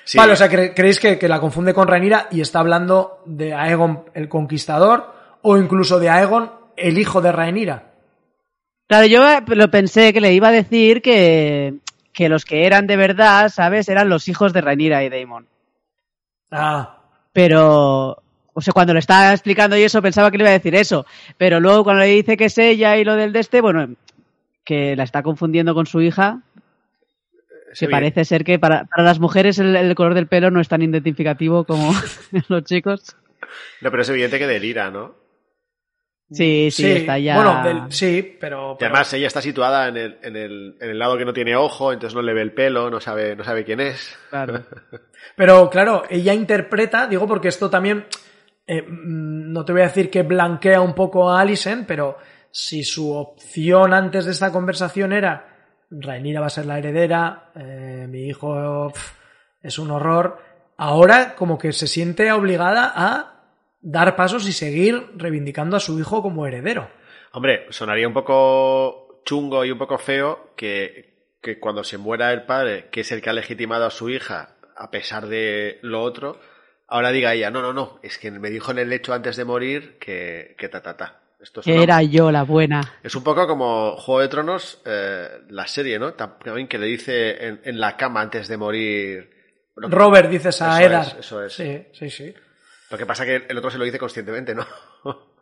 Sí.
Vale, o sea, cre- ¿creéis que, que la confunde con Rhaenyra y está hablando de Aegon el Conquistador o incluso de Aegon el hijo de Rhaenyra?
Claro, yo eh, lo pensé que le iba a decir que, que los que eran de verdad, ¿sabes? Eran los hijos de Ranira y Daemon.
Ah,
Pero, o sea, cuando le estaba explicando y eso, pensaba que le iba a decir eso. Pero luego cuando le dice que es ella y lo del de este, bueno, que la está confundiendo con su hija,
Sí,
que parece ser que para, para las mujeres el, el color del pelo no es tan identificativo como los chicos.
No, pero es evidente que delira, ¿no?
Sí, sí, está ya.
Bueno, del- sí, pero,
Y además ella está situada en el, en, el, en el lado que no tiene ojo, entonces no le ve el pelo, no sabe, no sabe quién es.
Claro.
Pero claro, ella interpreta, digo porque esto también, eh, mm, no te voy a decir que blanquea un poco a Alicent, pero si su opción antes de esta conversación era Rhaenyra va a ser la heredera, eh, mi hijo es un horror, ahora como que se siente obligada a dar pasos y seguir reivindicando a su hijo como heredero.
Hombre, sonaría un poco chungo y un poco feo que, que cuando se muera el padre, que es el que ha legitimado a su hija, a pesar de lo otro, ahora diga ella, no, no, no, es que me dijo en el lecho antes de morir que, que ta, ta, ta. Esto es,
Que
una-
era yo la buena.
es un poco como Juego de Tronos, eh, la serie, ¿no? También que le dice en, en la cama antes de morir. Bueno,
Robert dices a
es, eso es.
Sí, sí, sí.
Lo que pasa que el otro se lo dice conscientemente, ¿no?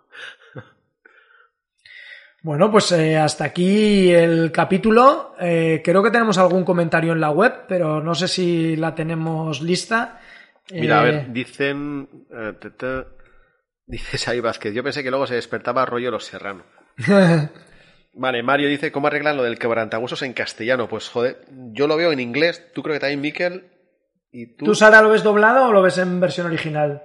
Bueno, pues eh, hasta aquí el capítulo. Eh, creo que tenemos algún comentario en la web, pero no sé si la tenemos lista.
Mira, a ver, dicen. eh, ta, ta, dice Xavi Vázquez. Yo pensé que luego se despertaba rollo Los Serrano. Vale, Mario dice: ¿Cómo arreglan lo del quebrantahuesos en castellano? Pues joder, yo lo veo en inglés. Tú creo que también, Miquel. Y tú.
¿Tú, Sara, lo ves doblado o lo ves en versión original?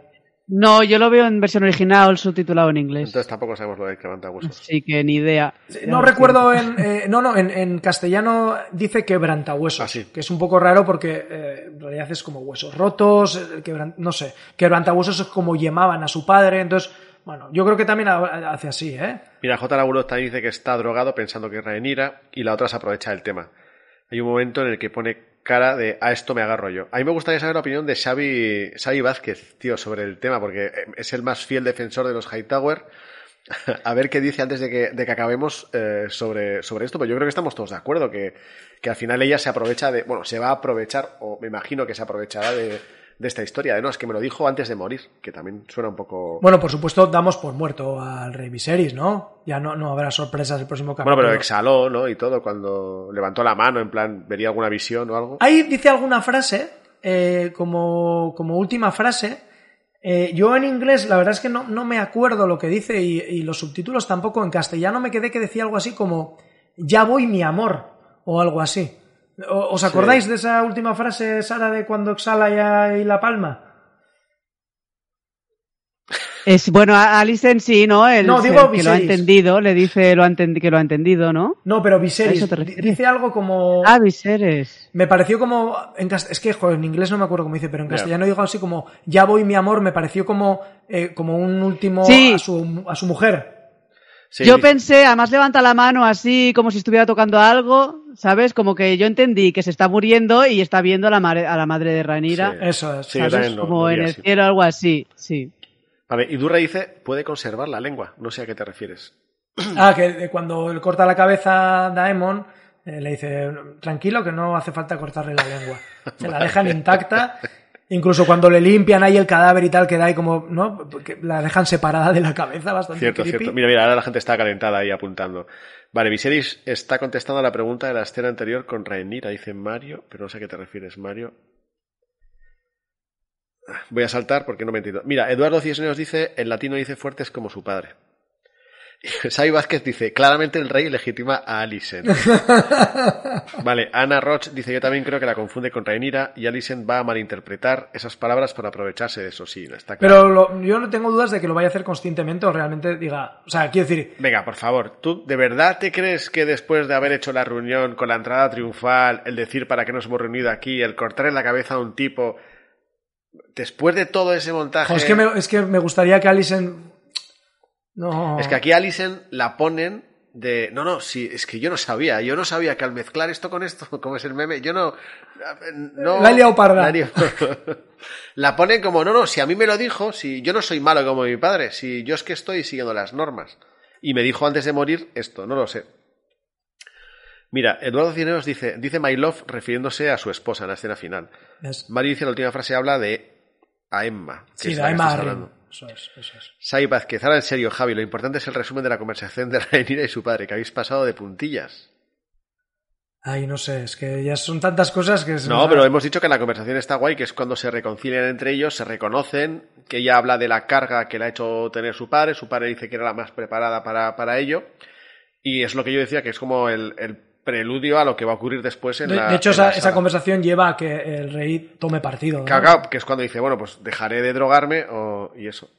No, yo lo veo en versión original, subtitulado en inglés.
Entonces tampoco sabemos lo del quebrantahuesos.
Así que ni idea.
No recuerdo en. eh, no, no, en, en castellano dice quebrantahuesos.
Ah, sí.
Que es un poco raro porque eh, en realidad es como huesos rotos, eh, quebran- no sé. Quebrantahuesos es como llamaban a su padre. Entonces, bueno, yo creo que también ha- hace así, ¿eh?
Mira, J. Lauro también dice que está drogado pensando que es Rhaenyra y la otra se aprovecha del tema. Hay un momento en el que pone cara de a esto me agarro yo. A mí me gustaría saber la opinión de Xavi, Xavi Vázquez, tío, sobre el tema, porque eh, es el más fiel defensor de los Hightower. a ver qué dice antes de que, de que acabemos eh, sobre, sobre esto, pero yo creo que estamos todos de acuerdo, que, que al final ella se aprovecha de, bueno, se va a aprovechar, o me imagino que se aprovechará de, de esta historia, de no, es que me lo dijo antes de morir, que también suena un poco...
Bueno, por supuesto, damos por muerto al rey Viserys, ¿no? Ya no, no habrá sorpresas el próximo capítulo.
Bueno, pero exhaló, ¿no? Y todo, cuando levantó la mano, en plan, vería alguna visión o algo.
Ahí dice alguna frase, eh, como, como última frase. Eh, yo en inglés, la verdad es que no, no me acuerdo lo que dice y, y los subtítulos tampoco. En castellano me quedé que decía algo así como Ya voy mi amor o algo así. O- ¿Os acordáis de esa última frase, Sara, de cuando exhala ya y la palma?
Es, bueno, a Alicent sí, ¿no? El,
No, digo
el que lo ha entendido, le dice lo ha que lo ha entendido, ¿no?
No, pero
¿A
Viserys dice algo como...
Ah, Viserys.
Me pareció como. En cast- es que, joder, en inglés no me acuerdo cómo dice, pero en castellano digo así como. Ya voy, mi amor. Me pareció como, eh, como un último
Sí.
a, su, a su mujer.
Sí,
yo pensé, además levanta la mano así como si estuviera tocando algo, ¿sabes? Como que yo entendí que se está muriendo y está viendo a la, madre- a la madre de Ranira,
Sí.
Eso es.
Sí, yo
¿sabes?
también lo-
como
lo
en el
así.
cielo, algo así, sí.
Vale, y Durra dice, puede conservar la lengua. No sé a qué te refieres.
Ah, que cuando le corta la cabeza a Daemon, eh, le dice, tranquilo que no hace falta cortarle la lengua. Se la dejan intacta. Incluso cuando le limpian ahí el cadáver y tal, queda ahí como, ¿no? Que la dejan separada de la cabeza, bastante
Cierto,
creepy.
cierto. Mira, mira, ahora la gente está calentada ahí apuntando. Vale, Viserys está contestando a la pregunta de la escena anterior con Rhaenyra, dice Mario, pero no sé a qué te refieres, Mario. Voy a saltar porque no me entiendo. Mira, Eduardo Cisneros dice, en latino dice fuerte es como su padre. Sai Vázquez dice, claramente el rey legitima a Alicent. vale, Ana Roch dice, yo también creo que la confunde con Rhaenyra y Alicent va a malinterpretar esas palabras para aprovecharse de eso, sí, no está claro.
Pero lo- yo no tengo dudas de que lo vaya a hacer conscientemente o realmente diga, o sea, quiero decir,
Venga, por favor, ¿tú de verdad te crees que después de haber hecho la reunión con la entrada triunfal, el decir para qué nos hemos reunido aquí, el cortar en la cabeza a un tipo, después de todo ese montaje...
es, que me, es que me gustaría que Alison... No.
Es que aquí Alison la ponen de... No, no, sí, es que yo no sabía, yo no sabía que al mezclar esto con esto, como es el meme, yo no... no
La he liado parda.
La, La ponen como, no, no, si a mí me lo dijo, si yo no soy malo como mi padre, si yo es que estoy siguiendo las normas. Y me dijo antes de morir esto, no lo sé. Mira, Eduardo Cineros dice, dice My Love refiriéndose a su esposa en la escena final. Mario dice la última frase habla de a Emma. que
sí,
es la
Emma. Eso es, eso es.
Sai Vázquez, ahora en serio, Javi, lo importante es el resumen de la conversación de Rhaenyra y su padre, que habéis pasado de puntillas.
Ay, no sé, es que ya son tantas cosas que... se
No,
nos
pero hemos dicho que la conversación está guay, que es cuando se reconcilian entre ellos, se reconocen, que ella habla de la carga que le ha hecho tener su padre, su padre dice que era la más preparada para, para ello, y es lo que yo decía, que es como el, el preludio a lo que va a ocurrir después en
De,
la
de hecho,
en la
esa, esa conversación lleva a que el rey tome partido. ¿no?
Claro, que es cuando dice, bueno, pues dejaré de drogarme o, y eso.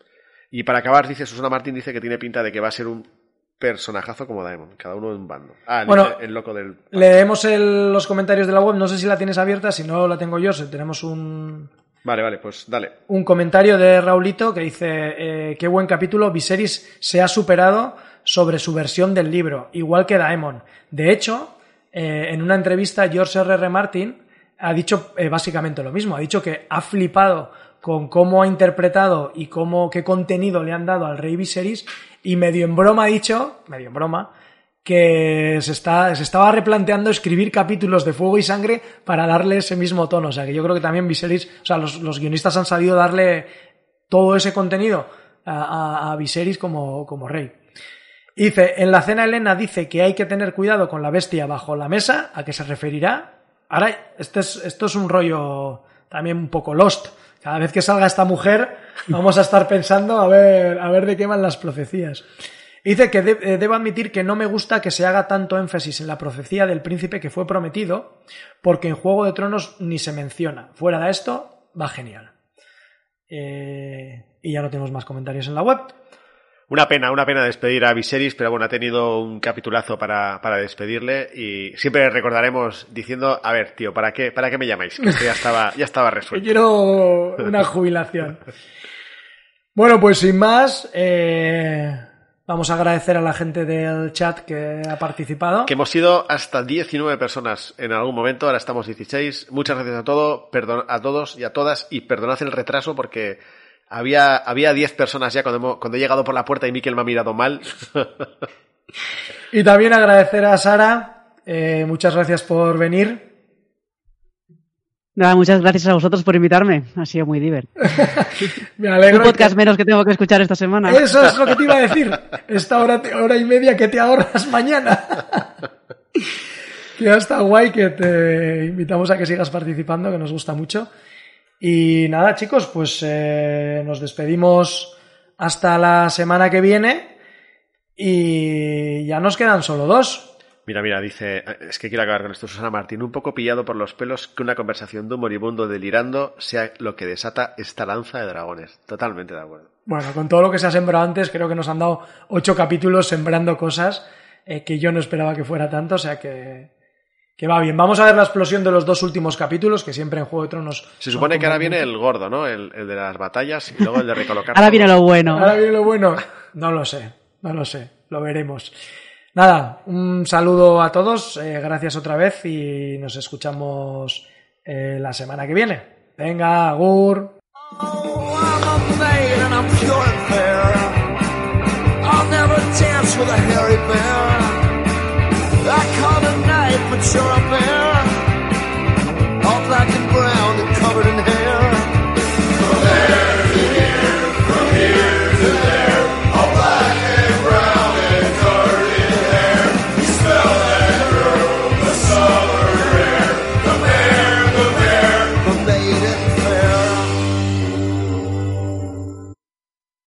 Y para acabar, dice Susana Martín, dice que tiene pinta de que va a ser un personajazo como Daemon, cada uno en un bando. Ah,
Bueno,
el loco del...
Leemos el- los comentarios de la web, no sé si la tienes abierta, si no la tengo yo, si tenemos un,
Vale, vale, pues dale.
un comentario de Raulito que dice, eh, qué buen capítulo, Viserys se ha superado sobre su versión del libro, igual que Daemon. De hecho, eh, en una entrevista, George R. R. Martin ha dicho eh, básicamente lo mismo, ha dicho que ha flipado con cómo ha interpretado y cómo, qué contenido le han dado al rey Viserys y medio en broma ha dicho, medio en broma, que se, está, se estaba replanteando escribir capítulos de Fuego y Sangre para darle ese mismo tono. O sea, que yo creo que también Viserys, o sea, los, los guionistas han sabido darle todo ese contenido a, a, Viserys como, como rey. Y dice, en la cena Elena dice que hay que tener cuidado con la bestia bajo la mesa, ¿a qué se referirá? Ahora, este es, esto es un rollo también un poco lost. Cada vez que salga esta mujer, vamos a estar pensando a ver, a ver de qué van las profecías. Dice que de- eh, debo admitir que no me gusta que se haga tanto énfasis en la profecía del príncipe que fue prometido, porque en Juego de Tronos ni se menciona. Fuera de esto, va genial. Eh, y ya no tenemos más comentarios en la web.
Una pena, una pena despedir a Viserys, pero bueno, ha tenido un capitulazo para, para despedirle y siempre recordaremos diciendo, a ver, tío, ¿para qué, para qué me llamáis? Que esto ya estaba, ya estaba resuelto.
quiero una jubilación. Bueno, pues sin más, eh, vamos a agradecer a la gente del chat que ha participado.
Que hemos sido hasta 19 personas en algún momento, ahora estamos 16. Muchas gracias a todo, perdón, a todos y a todas y perdonad el retraso porque había, había 10 personas ya cuando, hemos- cuando he llegado por la puerta y Miquel me ha mirado mal.
Y también agradecer a Sara. eh, muchas gracias por venir.
Nada, muchas gracias a vosotros por invitarme. Ha sido muy divertido.
Me alegro.
Un podcast menos que tengo que escuchar esta semana.
Eso es lo que te iba a decir. Esta hora, hora y media que te ahorras mañana. que ya está guay que te invitamos a que sigas participando, que nos gusta mucho. Y nada, chicos, pues eh, nos despedimos hasta la semana que viene. Y ya nos quedan solo dos.
Mira, mira, dice, es que quiero acabar con esto, Susana Martín, un poco pillado por los pelos que una conversación de un moribundo delirando sea lo que desata esta lanza de dragones. Totalmente de acuerdo.
Bueno, con todo lo que se ha sembrado antes, creo que nos han dado ocho capítulos sembrando cosas eh, que yo no esperaba que fuera tanto, o sea que, que va bien. Vamos a ver la explosión de los dos últimos capítulos, que siempre en Juego de Tronos.
Se supone que ahora viene el gordo, ¿no? El, el de las batallas y luego el de recolocar.
Ahora viene lo bueno.
Ahora viene lo bueno. No lo sé, no lo sé, lo veremos. Nada, un saludo a todos, eh, gracias otra vez y nos escuchamos eh, la semana que viene. Venga, Agur.
Oh, You're a affair.